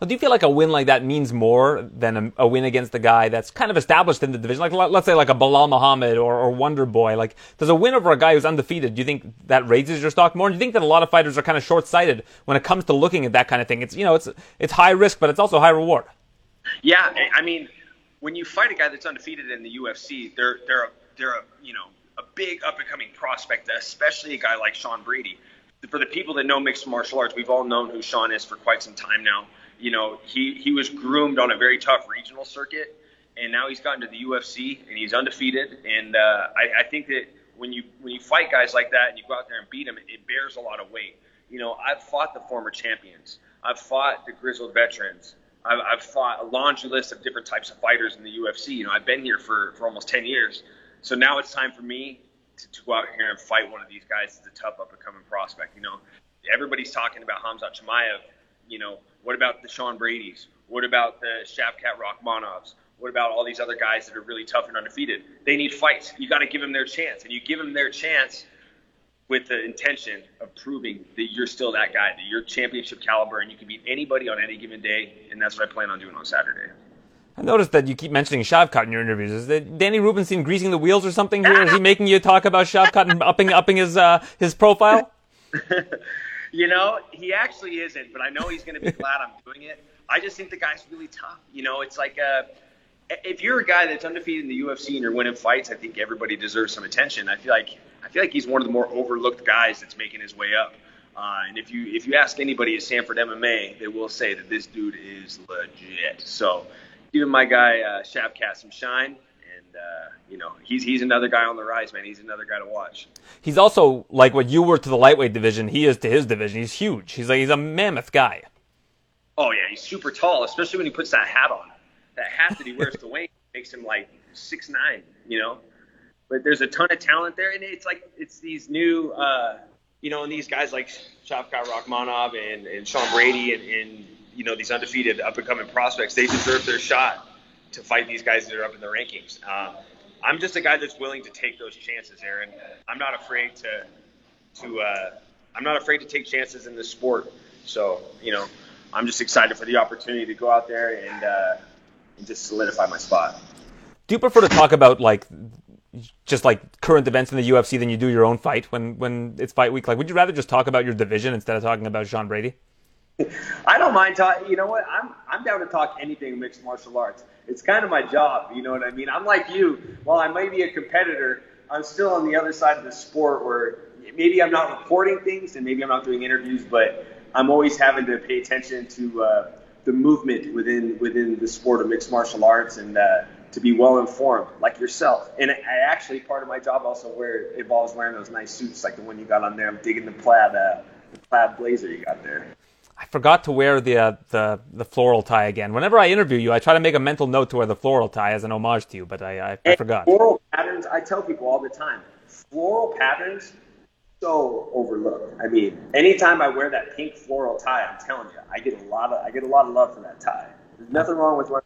Well, do you feel like a win like that means more than a, a, win against a guy that's kind of established in the division? Like, let's say, like a Belal Muhammad or, or, Wonder Boy. Like, does a win over a guy who's undefeated, do you think that raises your stock more? do you think that a lot of fighters are kind of short sighted when it comes to looking at that kind of thing? It's, you know, it's, it's high risk, but it's also high reward. Yeah. I mean, when you fight a guy that's undefeated in the UFC, they're, they're, a, they're a, you know, a big up and coming prospect, especially a guy like Sean Brady. For the people that know mixed martial arts, we've all known who Sean is for quite some time now you know, he, he was groomed on a very tough regional circuit, and now he's gotten to the UFC and he's undefeated. And uh, I, I think that when you when you fight guys like that and you go out there and beat them, it bears a lot of weight. You know, I've fought the former champions, I've fought the grizzled veterans, I've, I've fought a laundry list of different types of fighters in the UFC. You know, I've been here for for almost 10 years, so now it's time for me to, to go out here and fight one of these guys that's a tough up and coming prospect. You know, everybody's talking about Hamzat Chimaev. You know, what about the Sean Brady's? What about the Shavkat Rakhmonovs? What about all these other guys that are really tough and undefeated? They need fights. You got to give them their chance, and you give them their chance with the intention of proving that you're still that guy, that you're championship caliber, and you can beat anybody on any given day. And that's what I plan on doing on Saturday. I noticed that you keep mentioning Shavkat in your interviews. Is that Danny Rubenstein greasing the wheels or something here? Is he making you talk about Shavkat and upping upping his uh, his profile? You know, he actually isn't, but I know he's going to be glad I'm doing it. I just think the guy's really tough. You know, it's like uh, if you're a guy that's undefeated in the UFC and you're winning fights, I think everybody deserves some attention. I feel like I feel like he's one of the more overlooked guys that's making his way up. Uh, and if you if you ask anybody at Sanford MMA, they will say that this dude is legit. So, giving my guy uh, Shavkat some shine and uh, you know he's he's another guy on the rise, man. He's another guy to watch. He's also like what you were to the lightweight division. He is to his division. He's huge. He's like he's a mammoth guy. Oh yeah, he's super tall, especially when he puts that hat on. That hat that he wears to weigh makes him like six nine. You know, but there's a ton of talent there, and it's like it's these new. Uh, you know, and these guys like Shavkat Rakhmonov and, and Sean Brady and, and you know these undefeated up and coming prospects, they deserve their shot to fight these guys that are up in the rankings. Um, I'm just a guy that's willing to take those chances, Aaron. I'm not afraid to to uh, I'm not afraid to take chances in this sport. So you know, I'm just excited for the opportunity to go out there and uh, and just solidify my spot. Do you prefer to talk about like just like current events in the UFC than you do your own fight when when it's fight week? Like, would you rather just talk about your division instead of talking about Sean Brady? I don't mind talking. You know what? I'm I'm down to talk anything mixed martial arts. It's kind of my job. You know what I mean? I'm like you. While I may be a competitor, I'm still on the other side of the sport where maybe I'm not reporting things and maybe I'm not doing interviews, but I'm always having to pay attention to uh, the movement within within the sport of mixed martial arts and uh, to be well informed, like yourself. And I actually part of my job also where involves wearing those nice suits, like the one you got on there. I'm digging the plaid, uh, the plaid blazer you got there. I forgot to wear the, uh, the the floral tie again. Whenever I interview you, I try to make a mental note to wear the floral tie as an homage to you, but I, I, I forgot. Floral patterns, I tell people all the time, floral patterns so overlooked. I mean, anytime I wear that pink floral tie, I'm telling you, I get a lot of I get a lot of love for that tie. There's nothing wrong with wearing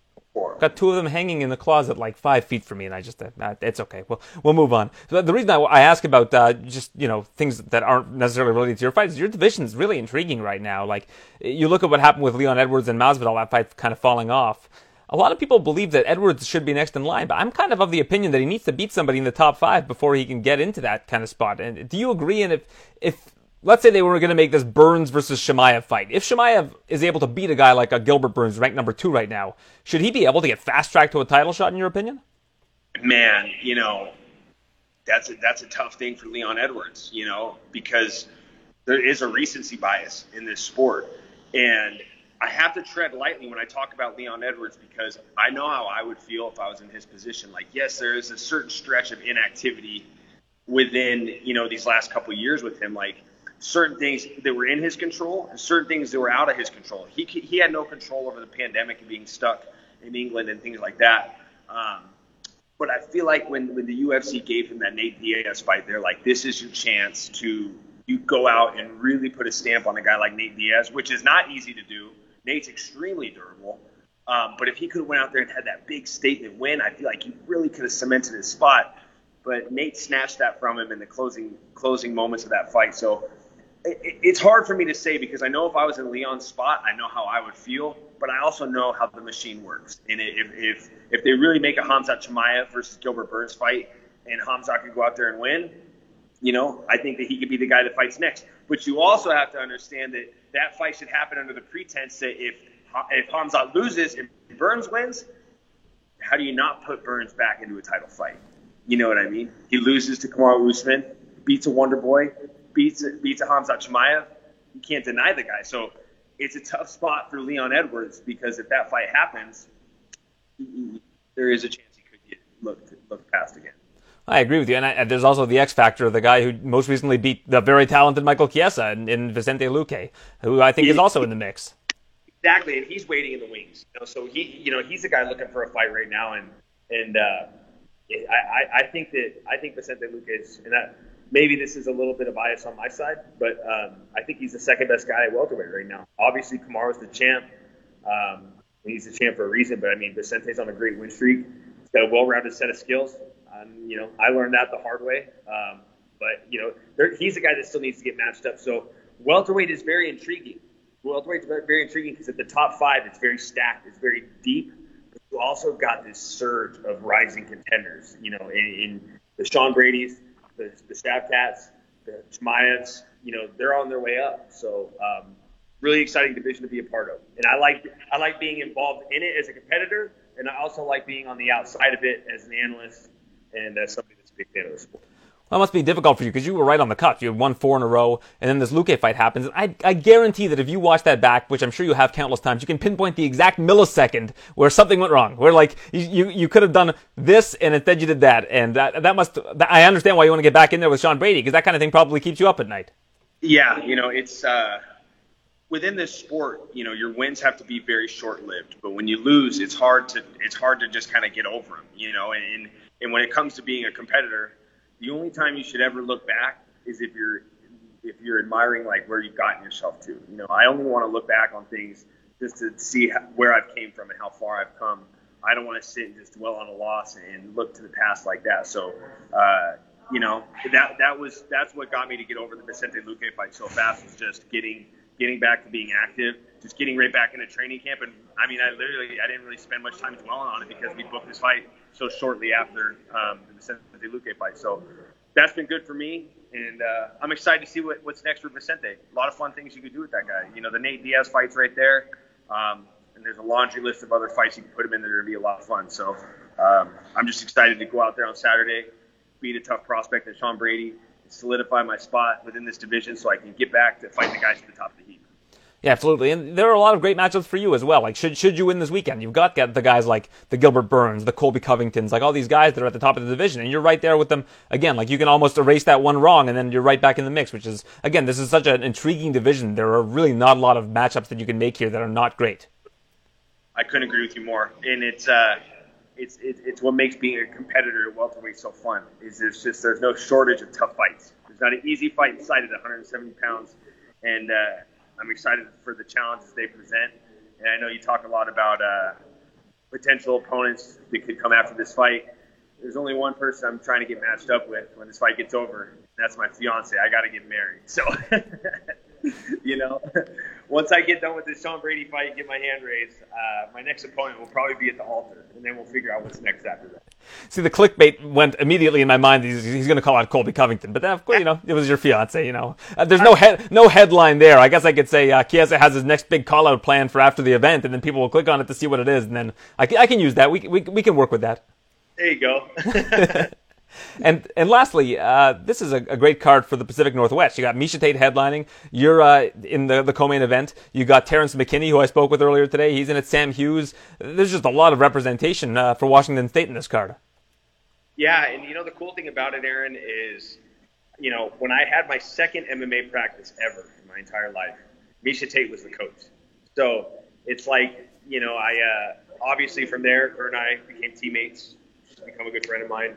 Got two of them hanging in the closet like five feet from me, and I just, uh, it's okay. We'll, we'll move on. So the reason I, I ask about uh, just, you know, things that aren't necessarily related to your fights, your division is really intriguing right now. Like, you look at what happened with Leon Edwards and Masvidal, that fight kind of falling off. A lot of people believe that Edwards should be next in line, but I'm kind of of the opinion that he needs to beat somebody in the top five before he can get into that kind of spot. And do you agree? And if, if let's say they were going to make this Burns versus Chimaev fight. If Chimaev is able to beat a guy like a Gilbert Burns, ranked number two right now, should he be able to get fast tracked to a title shot, in your opinion? Man, you know, that's a, that's a tough thing for Leon Edwards, you know, because there is a recency bias in this sport, and I have to tread lightly when I talk about Leon Edwards because I know how I would feel if I was in his position. Like, yes, there is a certain stretch of inactivity within you know these last couple years with him, like certain things that were in his control and certain things that were out of his control. He he had no control over the pandemic and being stuck in England and things like that. Um, but I feel like when when the UFC gave him that Nate Diaz fight, they're like, this is your chance to you go out and really put a stamp on a guy like Nate Diaz, which is not easy to do. Nate's extremely durable. Um, but if he could have went out there and had that big statement win, I feel like he really could have cemented his spot. But Nate snatched that from him in the closing closing moments of that fight. So it, it's hard for me to say because I know if I was in Leon's spot, I know how I would feel. But I also know how the machine works. And if if if they really make a Hamza Chimaev versus Gilbert Burns fight, and Hamza could go out there and win, you know, I think that he could be the guy that fights next. But you also have to understand that that fight should happen under the pretense that if if Hamza loses and Burns wins, how do you not put Burns back into a title fight? You know what I mean? He loses to Kamaru Usman, beats a Wonder Boy, beats beats a Hamza Chimaev. You can't deny the guy. So it's a tough spot for Leon Edwards because if that fight happens, there is a chance he could get looked looked past again. I agree with you, and, I, and, there's also the X factor of the guy who most recently beat the very talented Michael Chiesa in, in Vicente Luque, who I think is also in the mix. Exactly, and he's waiting in the wings. You know, so he, you know, he's the guy looking for a fight right now, and and uh, I, I think that I think Vicente Luque is, and that, maybe this is a little bit of bias on my side, but um, I think he's the second best guy at welterweight right now. Obviously, Kamaru's the champ. Um, he's the champ for a reason, but I mean, Vicente's on a great win streak. He's got a well-rounded set of skills. Um, you know, I learned that the hard way. Um, but you know, there, he's a guy that still needs to get matched up. So welterweight is very intriguing. Welterweight is very intriguing because at the top five, it's very stacked, it's very deep. But you also got this surge of rising contenders. You know, in, in the Sean Brady's, the, the Shavkats, the Chimaevs. You know, they're on their way up. So um, really exciting division to be a part of. And I like I like being involved in it as a competitor, and I also like being on the outside of it as an analyst and as somebody that's a big fan of the sport. Well, that must be difficult for you because you were right on the cut. You had won four in a row, and then this Luque fight happens. I, I guarantee that if you watch that back, which I'm sure you have countless times, you can pinpoint the exact millisecond where something went wrong. Where like you you, you could have done this, and instead you did that, and that that must. That, I understand why you want to get back in there with Sean Brady because that kind of thing probably keeps you up at night. Yeah, you know it's. Uh, within this sport, you know, your wins have to be very short-lived. But when you lose, it's hard to it's hard to just kind of get over them, you know. And and when it comes to being a competitor, the only time you should ever look back is if you're if you're admiring like where you've gotten yourself to. You know, I only want to look back on things just to see how, where I've came from and how far I've come. I don't want to sit and just dwell on a loss and look to the past like that. So, uh, you know, that that was that's what got me to get over the Vicente Luque fight so fast was just getting getting back to being active, just getting right back into training camp. And I mean, I literally I didn't really spend much time dwelling on it because we booked this fight so shortly after um, the Vicente Luque fight. So that's been good for me, and uh, I'm excited to see what, what's next for Vicente. A lot of fun things you could do with that guy. You know, the Nate Diaz fight's right there, um, and there's a laundry list of other fights you can put him in are gonna be a lot of fun. So um, I'm just excited to go out there on Saturday, beat a tough prospect like Sean Brady, solidify my spot within this division, so I can get back to fight the guys at the top of the heap. Yeah, absolutely. And there are a lot of great matchups for you as well. Like, should should you win this weekend, you've got the guys like the Gilbert Burns, the Colby Covingtons, like all these guys that are at the top of the division, and you're right there with them again. Like, you can almost erase that one wrong, and then you're right back in the mix. Which is again, this is such an intriguing division. There are really not a lot of matchups that you can make here that are not great. I couldn't agree with you more, and it's. Uh, it's, it's what makes being a competitor at welterweight so fun. Is there's just there's no shortage of tough fights. There's not an easy fight inside at 170 pounds, and uh, I'm excited for the challenges they present. And I know you talk a lot about uh, potential opponents that could come after this fight. There's only one person I'm trying to get matched up with when this fight gets over. That's my fiance. I got to get married. So, you know, once I get done with this Sean Brady fight and get my hand raised, uh, my next opponent will probably be at the altar, and then we'll figure out what's next after that. See, the clickbait went immediately in my mind. He's, he's going to call out Colby Covington, but then, of course, you know, it was your fiance. You know, uh, there's no head, no headline there. I guess I could say uh, Chiesa has his next big call out plan for after the event, and then people will click on it to see what it is, and then I can, I can use that. We, we we can work with that. There you go. And and lastly, uh, this is a, a, great card for the Pacific Northwest. You got Miesha Tate headlining. You're uh, in the, the co-main event. You got Terrance McKinney, who I spoke with earlier today. He's in it. Sam Hughes. There's just a lot of representation uh, for Washington State in this card. Yeah, and you know the cool thing about it, Aaron, is you know when I had my second MMA practice ever in my entire life, Miesha Tate was the coach. So it's like you know I uh, obviously from there her and I became teammates. Become a good friend of mine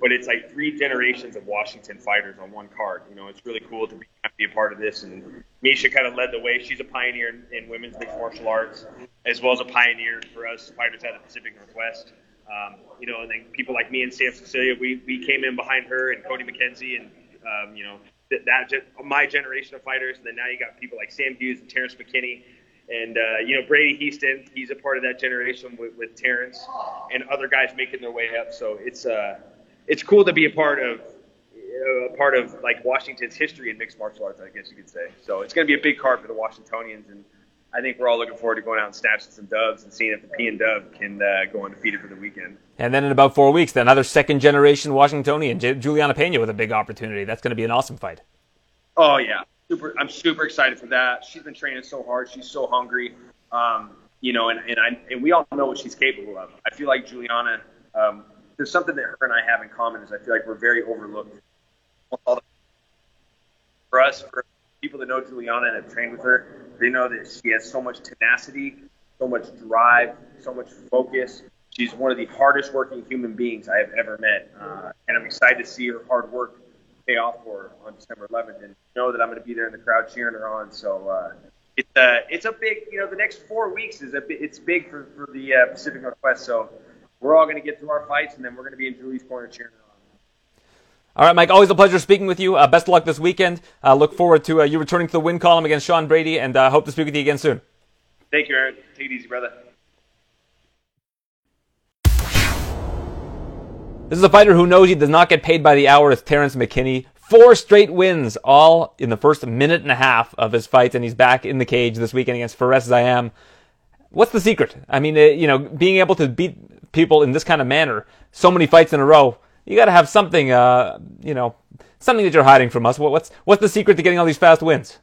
but it's like three generations of Washington fighters on one card. You know, it's really cool to be, be a part of this. And Miesha kind of led the way. She's a pioneer in, in women's mixed martial arts, as well as a pioneer for us fighters out of the Pacific Northwest. Um, you know, and then people like me and Sam Sicilia, we, we came in behind her and Cody McKenzie and, um, you know, that, that my generation of fighters. And then now you got people like Sam Hughes and Terrance McKinney. And, uh, you know, Brady Hiestand, he's a part of that generation with, with Terrance and other guys making their way up. So it's, uh, it's cool to be a part of a part of like Washington's history in mixed martial arts, I guess you could say. So it's going to be a big card for the Washingtonians, and I think we're all looking forward to going out and snatching some doves and seeing if the P and Dub can uh, go undefeated for the weekend. And then in about four weeks, another second generation Washingtonian, J- Juliana Pena, with a big opportunity. That's going to be an awesome fight. Oh yeah, super! I'm super excited for that. She's been training so hard. She's so hungry. Um, you know, and, and I and we all know what she's capable of. I feel like Juliana. Um, there's something that her and I have in common is I feel like we're very overlooked. For us, for people that know Juliana and have trained with her, they know that she has so much tenacity, so much drive, so much focus. She's one of the hardest working human beings I have ever met, uh, and I'm excited to see her hard work pay off for her on December 11th, and know that I'm going to be there in the crowd cheering her on. So uh, it's uh, it's a big, you know, the next four weeks is a it's big for for the uh, Pacific Northwest. So we're all going to get through our fights, and then we're going to be in Julie's corner cheering on. All right, Mike. Always a pleasure speaking with you. Uh, best of luck this weekend. Uh, look forward to uh, you returning to the win column against Sean Brady, and uh, hope to speak with you again soon. Thank you, Aaron. Take it easy, brother. This is a fighter who knows he does not get paid by the hour. It's Terrance McKinney. Four straight wins, all in the first minute and a half of his fights, and he's back in the cage this weekend against Fares Ziam. What's the secret? I mean, uh, you know, being able to beat people in this kind of manner, so many fights in a row, you got to have something, uh, you know, something that you're hiding from us. what's what's the secret to getting all these fast wins?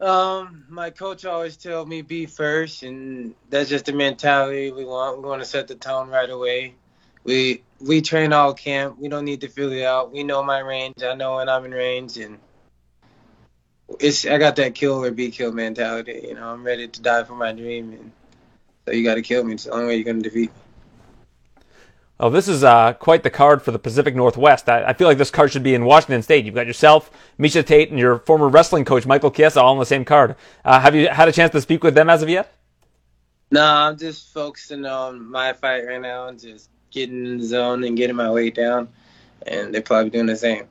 Um, my coach always told me be first, and that's just the mentality we want. We're going to set the tone right away. We we train all camp. We don't need to feel it out. We know my range. I know when I'm in range, and it's I got that kill or be killed mentality. You know, I'm ready to die for my dream, and so you got to kill me. It's the only way you're gonna defeat me. Oh, this is uh, quite the card for the Pacific Northwest. I, I, feel like this card should be in Washington State. You've got yourself, Miesha Tate, and your former wrestling coach, Michael Chiesa, all on the same card. Uh, have you had a chance to speak with them as of yet? No, I'm just focusing on my fight right now and just getting in the zone and getting my weight down. And they're probably doing the same.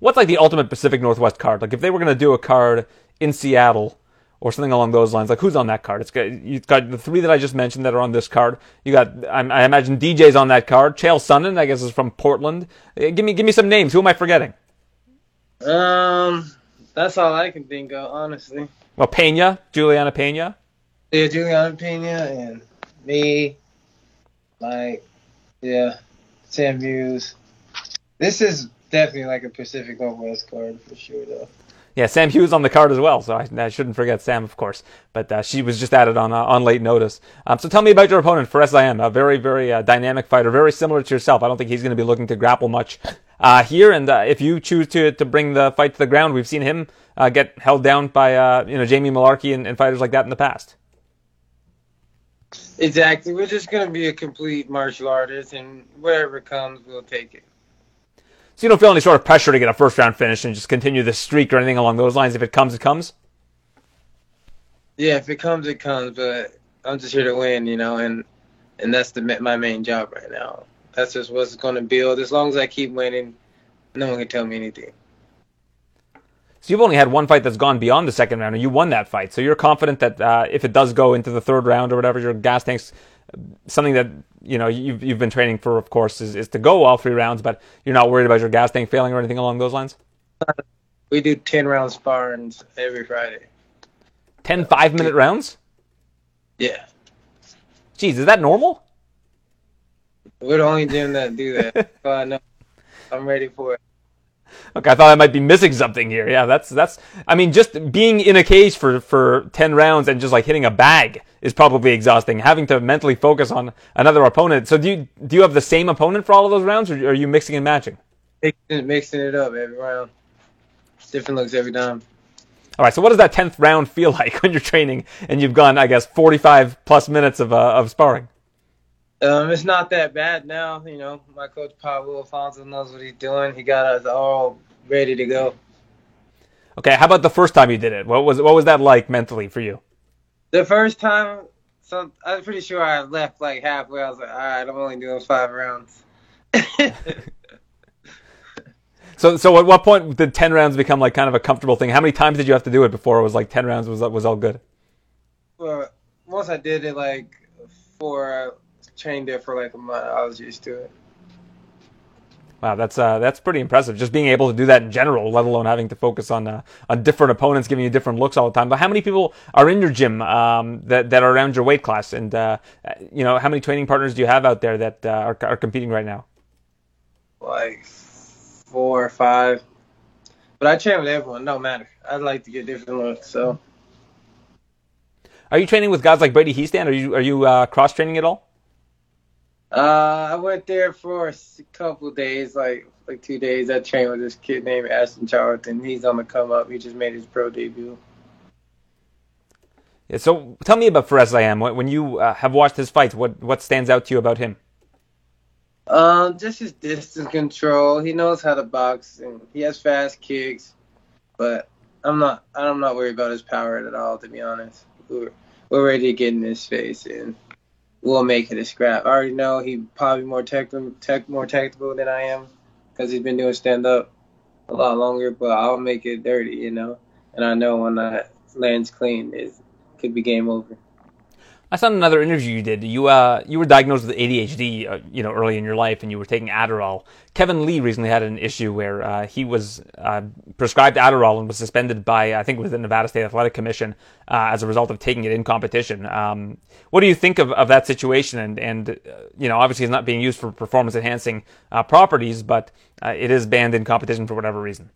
What's like the ultimate Pacific Northwest card? Like if they were going to do a card in Seattle or something along those lines. Like who's on that card? It's got you've got the three that I just mentioned that are on this card. You got I, I imagine DJ's on that card. Chael Sonnen, I guess, is from Portland. Uh, give me give me some names. Who am I forgetting? Um, that's all I can think of, honestly. Well, Pena, Juliana Pena. Yeah, Juliana Pena and me, like, yeah, Sam Hughes. This is definitely like a Pacific Northwest card for sure, though. Yeah, Sam Hughes on the card as well, so I, I shouldn't forget Sam, of course. But uh, she was just added on uh, on late notice. Um, so tell me about your opponent, Fares Ziam, a very, very uh, dynamic fighter, very similar to yourself. I don't think he's going to be looking to grapple much uh, here. And uh, if you choose to to bring the fight to the ground, we've seen him uh, get held down by you know Jamie Mullarkey and, and fighters like that in the past. Exactly. We're just going to be a complete martial artist, and whatever comes, we'll take it. So you don't feel any sort of pressure to get a first round finish and just continue this streak or anything along those lines. If it comes, it comes. Yeah, if it comes, it comes. But I'm just here to win, you know, and and that's the my main job right now. That's just what's going to build. As long as I keep winning, no one can tell me anything. So you've only had one fight that's gone beyond the second round, and you won that fight. So you're confident that uh, if it does go into the third round or whatever, your gas tanks something that you know you've you've been training for, of course, is, is to go all three rounds, but you're not worried about your gas tank failing or anything along those lines. We do ten round sparring every Friday. 10 five minute rounds? Yeah. Jeez, is that normal? We're the only gym that do that. uh, no. I'm ready for it. Okay, I thought I might be missing something here. Yeah, that's that's. I mean, just being in a cage for for ten rounds and just like hitting a bag is probably exhausting. Having to mentally focus on another opponent. So do you do you have the same opponent for all of those rounds, or are you mixing and matching? Mixing, mixing it up every round. Different looks every time. All right. So what does that tenth round feel like when you're training and you've gone, I guess, forty five plus minutes of uh, of sparring? Um, it's not that bad now. You know, my coach Pablo Alfonso knows what he's doing. He got us all ready to go. Okay, how about the first time you did it? What was what was that like mentally for you? The first time, so I'm pretty sure I left like halfway. I was like, all right, I'm only doing five rounds. so, so at what point did ten rounds become like kind of a comfortable thing? How many times did you have to do it before it was like ten rounds was was all good? Well, once I did it like for trained there for like a month. I was used to it. Wow, that's uh, that's pretty impressive. Just being able to do that in general, let alone having to focus on uh, on different opponents, giving you different looks all the time. But how many people are in your gym um, that that are around your weight class? And uh, you know, how many training partners do you have out there that uh, are are competing right now? Like four or five. But I train with everyone, no matter. I'd like to get different looks. So, are you training with guys like Brady Hiestand? Are you are you uh, cross training at all? Uh, I went there for a couple days, like like two days. I trained with this kid named Ashton Charlton. He's on the come up. He just made his pro debut. Yeah, so tell me about Fares Ziam. When you uh, have watched his fights, what what stands out to you about him? Um, just his distance control. He knows how to box, and he has fast kicks. But I'm not I'm not worried about his power at all, to be honest. We're we're ready to get in his face, and will make it a scrap. I already know he probably more tech, tech more tactical than I am because he's been doing stand up a lot longer. But I'll make it dirty, you know. And I know when that lands clean, it could be game over. I saw another interview you did. You uh, you were diagnosed with ADHD, uh, you know, early in your life, and you were taking Adderall. Kevin Lee recently had an issue where uh, he was uh, prescribed Adderall and was suspended by, I think, it was the Nevada State Athletic Commission uh, as a result of taking it in competition. Um, what do you think of, of that situation? And and uh, you know, obviously, it's not being used for performance enhancing properties, but it is banned in competition for whatever reason.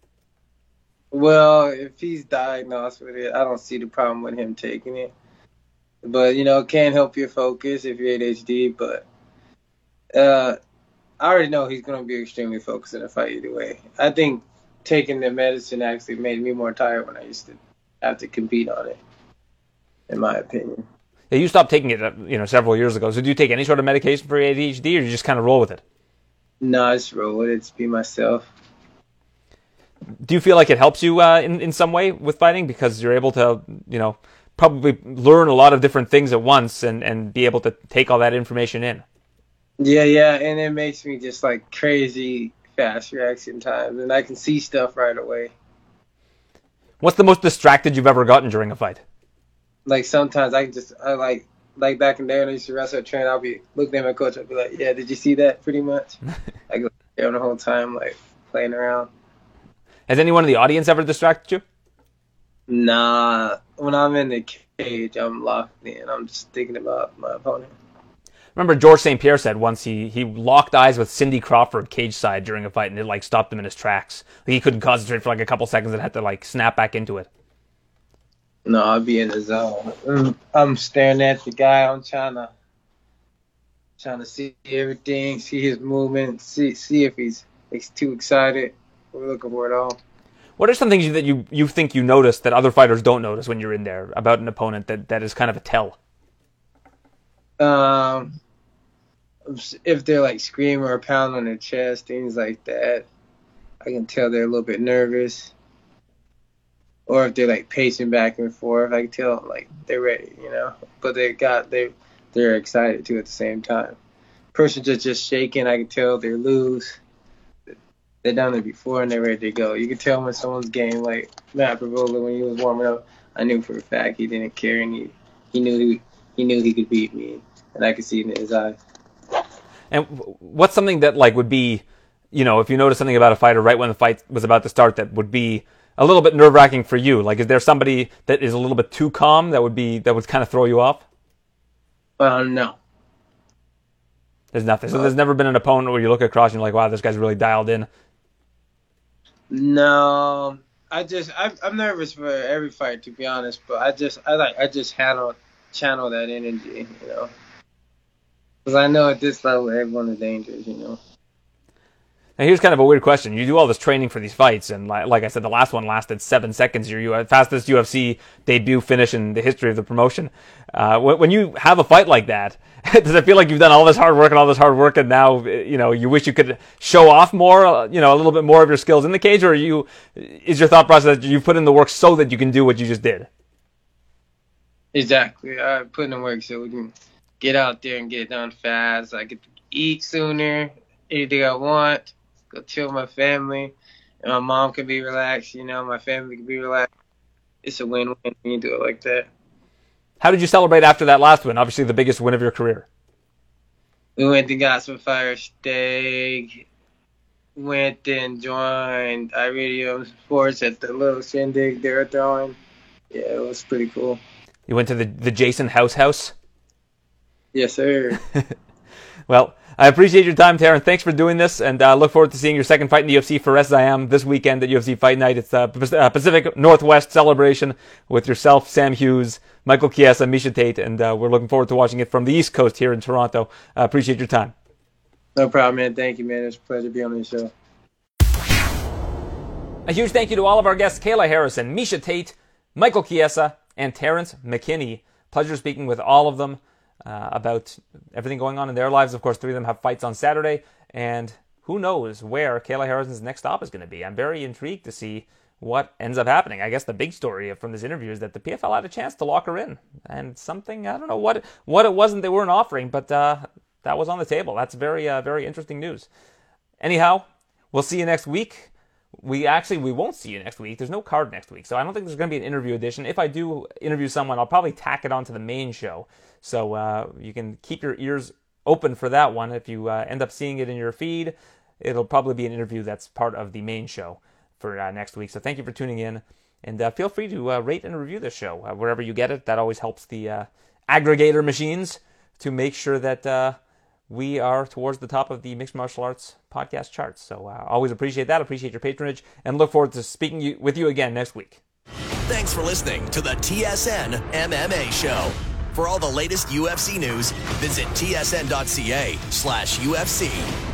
Well, if he's diagnosed with it, I don't see the problem with him taking it but you know, it can help your focus if you're ADHD. But uh, I already know he's going to be extremely focused in a fight either way. I think taking the medicine actually made me more tired when I used to have to compete on it. In my opinion. Yeah, you stopped taking it, uh, you know, several years ago. So do you take any sort of medication for ADHD, or you just kind of roll with it? No, I just roll with it. Just be myself. Do you feel like it helps you uh, in in some way with fighting because you're able to, you know, probably learn a lot of different things at once and, and be able to take all that information in. Yeah, yeah, and it makes me just like crazy fast reaction times, and I can see stuff right away. What's the most distracted you've ever gotten during a fight? Like sometimes I can just I like like back in the day when I used to wrestle train, I'll be looking at my coach, I'll be like, "Yeah, did you see that?" Pretty much. I go there the whole time, like playing around. Has anyone in the audience ever distracted you? Nah, when I'm in the cage, I'm locked in. I'm just thinking about my opponent. Remember, George St. Pierre said once he, he locked eyes with Cindy Crawford cage side during a fight, and it like stopped him in his tracks. Like, he couldn't concentrate for like a couple seconds and had to like snap back into it. No, I'll be in the zone. Mm, I'm staring at the guy. I'm trying to trying to see everything, see his movement, see see if he's, he's too excited. We're looking for it all. What are some things that you, you think you notice that other fighters don't notice when you're in there about an opponent that, that is kind of a tell? Um, if they're like screaming or pounding on their chest, things like that, I can tell they're a little bit nervous. Or if they're like pacing back and forth, I can tell like they're ready, you know. But they got they they're excited too at the same time. Person just just shaking, I can tell they're loose they've done it before and they're ready to go. You can tell when someone's game, like Matt Frevola, when he was warming up, I knew for a fact he didn't care and he, he knew he, he knew he could beat me, and I could see it in his eyes. And what's something that like would be, you know, if you notice something about a fighter right when the fight was about to start that would be a little bit nerve wracking for you? Like, is there somebody that is a little bit too calm that would be that would kind of throw you off? Uh, no. There's nothing. So there's never been an opponent where you look across and you're like, wow, this guy's really dialed in. No, I just I, I'm nervous for every fight to be honest, but I just I like I just handle channel that energy, you know, because I know at this level everyone is dangerous, you know. Here's kind of a weird question. You do all this training for these fights, and like, like I said, the last one lasted seven seconds. Your fastest UFC debut finish in the history of the promotion. Uh, when you have a fight like that, does it feel like you've done all this hard work and all this hard work, and now you know you wish you could show off more, uh, you know, a little bit more of your skills in the cage, or you is your thought process that you put in the work so that you can do what you just did? Exactly. I put in the work so we can get out there and get it done fast. I get to eat sooner, anything I want go chill with my family, and my mom can be relaxed. You know, my family can be relaxed. It's a win-win when you do it like that. How did you celebrate after that last win? Obviously, the biggest win of your career. We went and got some fire steak. Went and joined Iridium Sports at the little shindig they were throwing. Yeah, it was pretty cool. You went to the the Jason House House. Yes, sir. well, I appreciate your time, Taran. Thanks for doing this, and uh, look forward to seeing your second fight in the UFC for SIM this weekend at UFC Fight Night. It's a uh, uh, Pacific Northwest celebration with yourself, Sam Hughes, Michael Chiesa, Miesha Tate, and uh, we're looking forward to watching it from the East Coast here in Toronto. I appreciate your time. No problem, man. Thank you, man. It's a pleasure to be on the show. A huge thank you to all of our guests, Kayla Harrison, Miesha Tate, Michael Chiesa, and Terrance McKinney. Pleasure speaking with all of them uh, about everything going on in their lives. Of course, three of them have fights on Saturday, and who knows where Kayla Harrison's next stop is going to be. I'm very intrigued to see what ends up happening. I guess the big story from this interview is that the PFL had a chance to lock her in, and something I don't know what what it wasn't they weren't offering, but uh, that was on the table. That's very uh, very interesting news. Anyhow, we'll see you next week. We actually we won't see you next week. There's no card next week, so I don't think there's going to be an interview edition. If I do interview someone, I'll probably tack it onto the main show. So uh, you can keep your ears open for that one. If you uh, end up seeing it in your feed, it'll probably be an interview that's part of the main show for uh, next week. So thank you for tuning in. And uh, feel free to uh, rate and review this show uh, wherever you get it. That always helps the aggregator machines to make sure that we are towards the top of the mixed martial arts podcast charts. So uh, always appreciate that. Appreciate your patronage and look forward to speaking with you again next week. Thanks for listening to the TSN MMA Show. For all the latest UFC news, visit tsn.ca slash UFC.